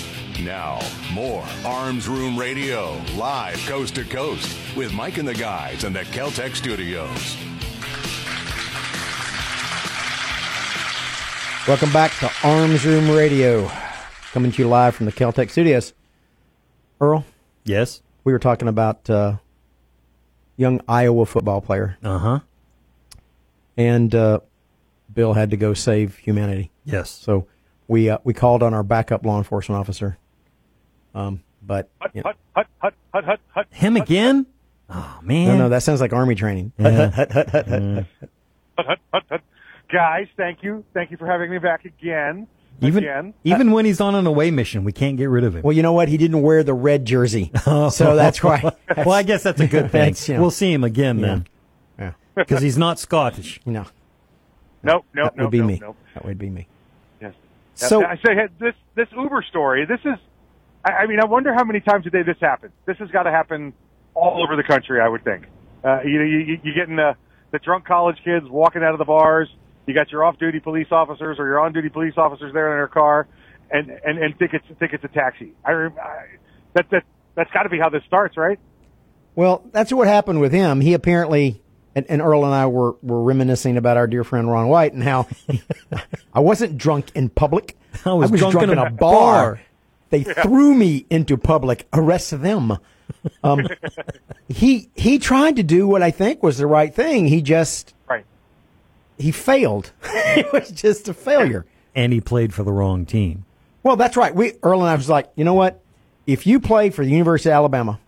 Now, more Arms Room Radio, live coast to coast, with Mike and the guys in the Keltec studios. Welcome back to Arms Room Radio, coming to you live from the Keltec studios. Earl? Yes? We were talking about uh, young Iowa football player. Uh huh. And uh, Bill had to go save humanity. Yes. So we uh, we called on our backup law enforcement officer. Um, but you know- Hut, hut, hut, hut, hut. Him again? Oh, man. no, no, that sounds like army training. Yeah. Hut, hut, hut, hut, hut, Mm. Hut, hut, hut, hut. Guys, thank you. Thank you for having me back again. Even again. even when he's on an away mission, we can't get rid of him. Well, you know what? He didn't wear the red jersey, so that's why. well, I guess that's a good thing. That's, you know. We'll see him again Yeah. then. Yeah. Because he's not Scottish. No. Nope, nope, that would be nope, me. nope. That would be me. Yes. So- I say hey, this this Uber story. This is, I, I mean, I wonder how many times a day this happens. This has got to happen all over the country. I would think. Uh, you know, you, you you getting the the drunk college kids walking out of the bars. You got your off-duty police officers or your on-duty police officers there in their car, and and and think it's think it's a taxi. I, rem- I that that that's got to be how this starts, right? Well, that's what happened with him. He apparently, and, and Earl and I were, were reminiscing about our dear friend Ron White and how I wasn't drunk in public. I was drunk in a bar. bar. They threw me into public. Arrest them. Um, he he tried to do what I think was the right thing. He just right. He failed. it was just a failure. And he played for the wrong team. Well, that's right. We Earl and I was like, you know what? If you play for the University of Alabama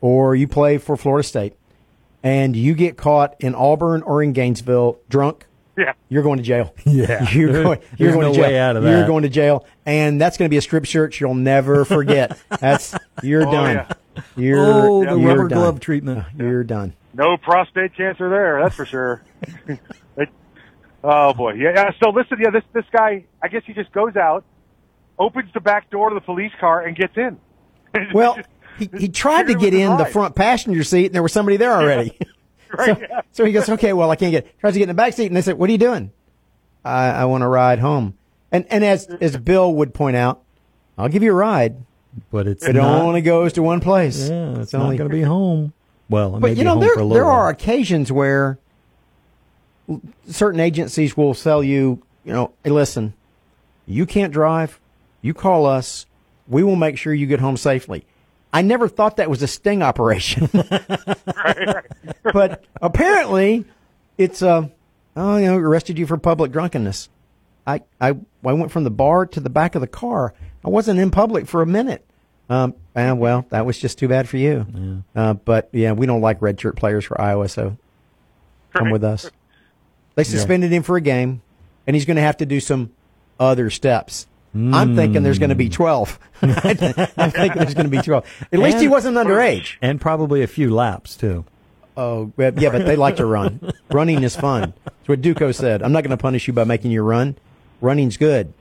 or you play for Florida State and you get caught in Auburn or in Gainesville drunk, Yeah. you're going to jail. Yeah. You're going, you're there's going no to jail. way out of You're going to jail. And that's going to be a strip search you'll never forget. That's you're Oh, done. yeah. You're Oh, the you're rubber done. glove treatment. You're done. No prostate cancer there, that's for sure. It- oh boy, yeah, yeah. So listen, yeah, this this guy, I guess he just goes out, opens the back door to the police car, and gets in. Well, he, he tried to Figured it get was a in the ride. front passenger seat, and there was somebody there already. Right, so, yeah. so he goes, okay, well, I can't get. Tries to get in the back seat, and they said, "What are you doing?" I, I want to ride home. And and as as Bill would point out, I'll give you a ride, But it's it not, only goes to one place. yeah, it's only not going to be home. Well, it may But be you know, home there for a little there while. are occasions where certain agencies will sell you, you know, hey, listen, you can't drive, you call us, we will make sure you get home safely. I never thought that was a sting operation, but apparently, it's uh, oh, you know, arrested you for public drunkenness. I, I I went from the bar to the back of the car. I wasn't in public for a minute. Um, and well, that was just too bad for you. Uh, but yeah, we don't like red shirt players for Iowa, so come with us. They suspended him for a game, and he's going to have to do some other steps. I'm thinking there's going to be hmm. 12. I'm thinking there's going to be 12. At least he wasn't underage. and probably a few laps too. Oh, yeah, but they like to run. Running is fun. That's what Duco said. I'm not going to punish you by making you run. Running's good.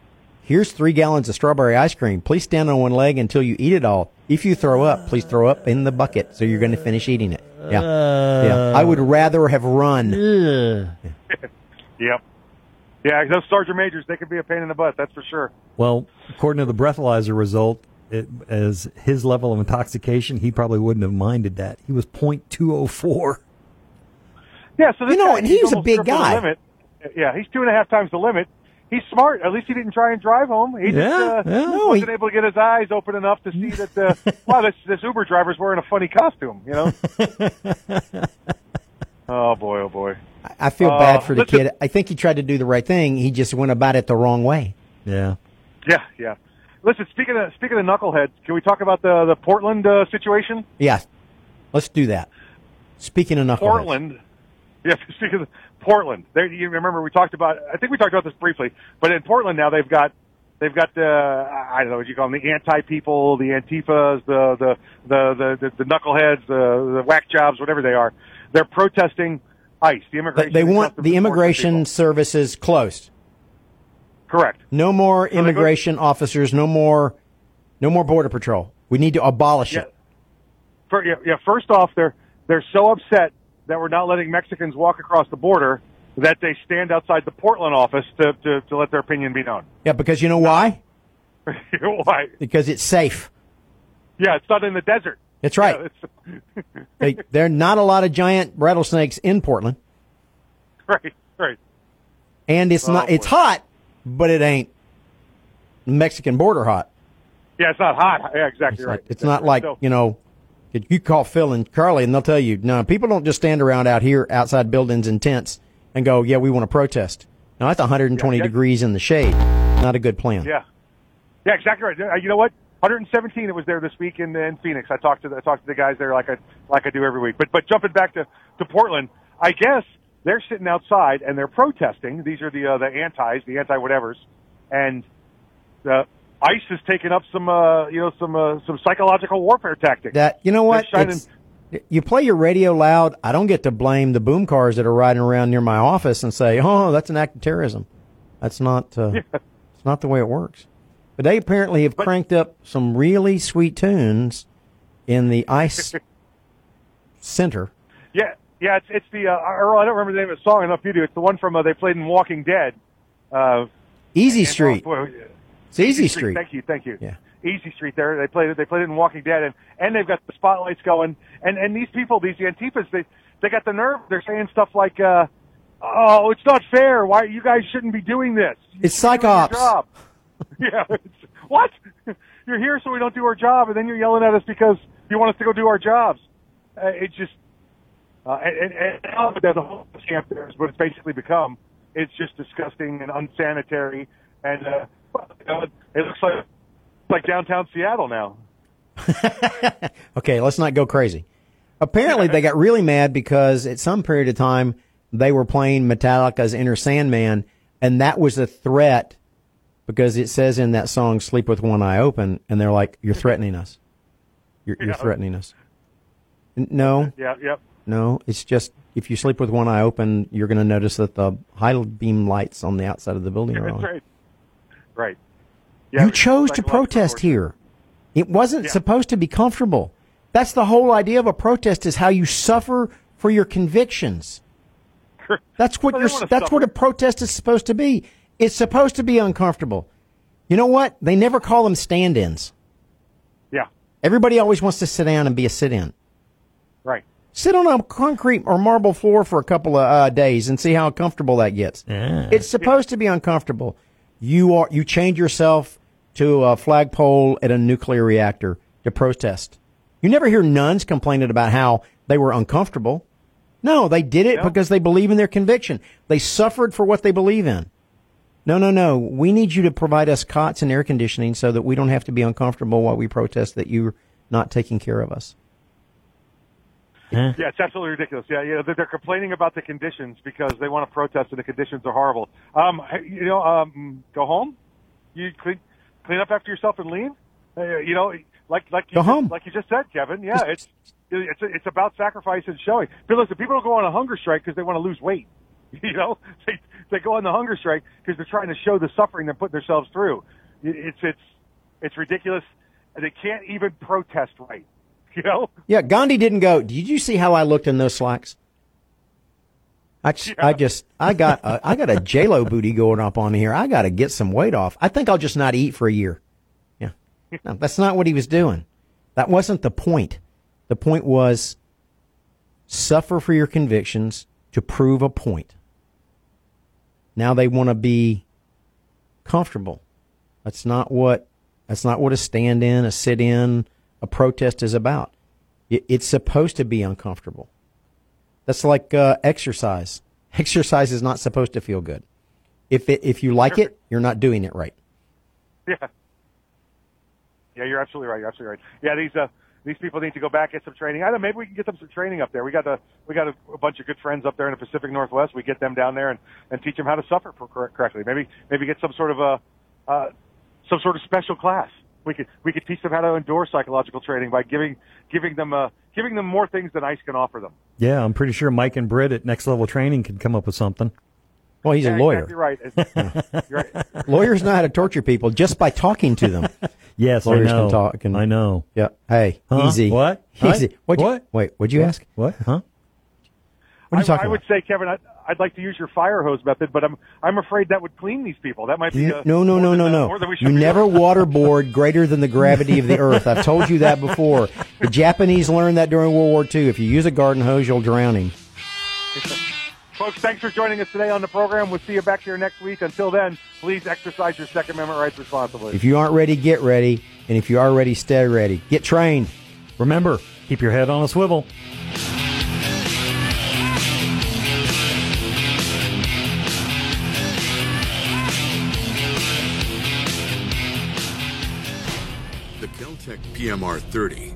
Here's three gallons of strawberry ice cream. Please stand on one leg until you eat it all. If you throw up, please throw up in the bucket so you're going to finish eating it. Yeah. yeah. I would rather have run. Yep. Yeah, those sergeant majors, they can be a pain in the butt. That's for sure. Well, according to the breathalyzer result, it, as his level of intoxication, he probably wouldn't have minded that. He was .204. Yeah, so this You know, guy, and he's he was a big guy. Limit. Yeah, he's two and a half times the limit. He's smart. At least he didn't try and drive home. He Yeah, just uh, yeah. No, wasn't he- able to get his eyes open enough to see that uh, wow, this this Uber driver's wearing a funny costume. You know. oh boy, oh boy. I feel Uh, bad for the listen- kid. I think he tried to do the right thing. He just went about it the wrong way. Yeah. Yeah, yeah. Listen, speaking of speaking of knuckleheads, can we talk about the the Portland uh, situation? Yeah. Let's do that. Speaking of knuckleheads. Portland. Yeah, speaking of Portland, there you remember we talked about. I think we talked about this briefly, but in Portland now they've got they've got the I don't know what you call them the anti people, the antifas, the the the the, the, the knuckleheads, the the whack jobs, whatever they are. They're protesting ICE, the They, immigration. they and want the immigration services closed. Correct. No more they go- immigration officers. No more. No more border patrol. We need to abolish Yeah. it. For, yeah, yeah. First off, they're they're so upset that we're not letting Mexicans walk across the border that they stand outside the Portland office to to, to let their opinion be known. Yeah, because you know why? Why? Because it's safe. Yeah, it's not in the desert. That's right. Yeah, it's, They, there are not a lot of giant rattlesnakes in Portland, right, right. and it's Oh, not. It's boy. hot, but it ain't Mexican border hot. Yeah, it's not hot. Yeah, exactly It's, right. not, it's not like So- you know. You call Phil and Carly, and they'll tell you, no, people don't just stand around out here outside buildings and tents and go, yeah, we want to protest. Now that's 120 Yeah, yeah. degrees in the shade. Not a good plan. Yeah, yeah, exactly right. You know what? 117. It was there this week in, in Phoenix. I talked to the, I talked to the guys there like I like I do every week. But but jumping back to to Portland, I guess they're sitting outside and they're protesting. These are the uh, the antis, the anti whatevers, and uh, ICE has taken up some uh, you know some uh, some psychological warfare tactics. That you know what? You play your radio loud. I don't get to blame the boom cars that are riding around near my office and say, "Oh, that's an act of terrorism." That's not. Uh, It's not the way it works. But they apparently have cranked up some really sweet tunes in the ice center. Yeah, yeah, it's it's the uh, Earl. I don't remember the name of the song enough. You do. It's the one from uh, they played in Walking Dead. Uh, Easy and- Street. oh, boy, It's Easy Street. Thank you, thank you. Yeah. Easy Street. There, they played it. They played it in Walking Dead, and and they've got the spotlights going. And and these people, these Antifas, they they got the nerve. They're saying stuff like, uh, "Oh, it's not fair. Why you guys shouldn't be doing this? It's doing your psych ops. Job." yeah. What? You're here so we don't do our job, and then you're yelling at us because you want us to go do our jobs. Uh, it's just uh, and, and, and there's a whole camp there is what it's basically become. It's just disgusting and unsanitary, and uh, you know, it looks like like downtown Seattle now. Okay, let's not go crazy. Apparently, they got really mad because at some period of time they were playing Metallica's Enter Sandman, and that was a threat because it says in that song "Sleep with One Eye Open," and they're like, "You're threatening us. You're, you're Yeah. threatening us." No, Yeah, yep. no, it's just if you sleep with one eye open, you're going to notice that the high beam lights on the outside of the building are That's on. right. Right. Yeah, you chose to protest here. It wasn't Yeah. supposed to be comfortable. That's the whole idea of a protest is how you suffer for your convictions. That's what Well, that's what a protest is supposed to be. It's supposed to be uncomfortable. You know what? They never call them stand-ins. Yeah. Everybody always wants to sit down and be a sit-in. Right. Sit on a concrete or marble floor for a couple of uh, days and see how uncomfortable that gets. It's supposed to be uncomfortable. You are you change yourself to a flagpole at a nuclear reactor to protest. You never hear nuns complaining about how they were uncomfortable. No, they did it because they believe in their conviction. They suffered for what they believe in. No, no, no. We need you to provide us cots and air conditioning so that we don't have to be uncomfortable while we protest that you're not taking care of us. Yeah, it's absolutely ridiculous. Yeah, yeah, they're, they're complaining about the conditions because they want to protest and the conditions are horrible. Um, you know, um, go home. You clean clean up after yourself and leave. Uh, you know, like like you Go just, home. like you just said, Kevin. Yeah, it's it's it's about sacrifice and showing. But listen, people don't go on a hunger strike because they want to lose weight. You know, they they go on the hunger strike because they're trying to show the suffering they're putting themselves through. It's it's it's ridiculous. They can't even protest right. You know. Yeah, Gandhi didn't go. Did you see how I looked in those slacks? I, just- I just, I got, a, I got a J Lo booty going up on here. I got to get some weight off. I think I'll just not eat for a year. Yeah, no, that's not what he was doing. That wasn't the point. The point was suffer for your convictions to prove a point. Now they want to be comfortable. That's not what that's not what a stand in, a sit in, a protest is about. It, it's supposed to be uncomfortable. That's like uh, exercise. Exercise is not supposed to feel good. If it, if you like it, you're not doing it right. Yeah. Yeah, you're absolutely right. You're absolutely right. Yeah, these uh, these people need to go back get some training. I don't. Maybe we can get them some training up there. We got a we got a, a bunch of good friends up there in the Pacific Northwest. We get them down there and, and teach them how to suffer for cor- correctly. Maybe maybe get some sort of a uh, some sort of special class. We could we could teach them how to endure psychological training by giving giving them uh, giving them more things than ICE can offer them. Yeah, I'm pretty sure Mike and Britt at Next Level Training can come up with something. Well, he's Yeah, a lawyer. Exactly right. You're right. Lawyers know how to torture people just by talking to them. Yes, I lawyers know. can talk. Can, I know. Yeah. Hey, Huh? easy. What? Easy. What? What'd you, What? Wait. What'd you What? ask? What? Huh? What are you I, talking I would say, Kevin, I'd, I'd like to use your fire hose method, but I'm I'm afraid that would clean these people. That might be N- uh, No, no, no, no, no. more than we should You be never waterboard greater than the gravity of the earth. I've told you that before. The Japanese learned that during World War II. If you use a garden hose, you'll drown him. Folks, thanks for joining us today on the program. We'll see you back here next week. Until then, please exercise your Second Amendment rights responsibly. If you aren't ready, get ready. And if you are ready, stay ready. Get trained. Remember, keep your head on a swivel. The Keltec PMR 30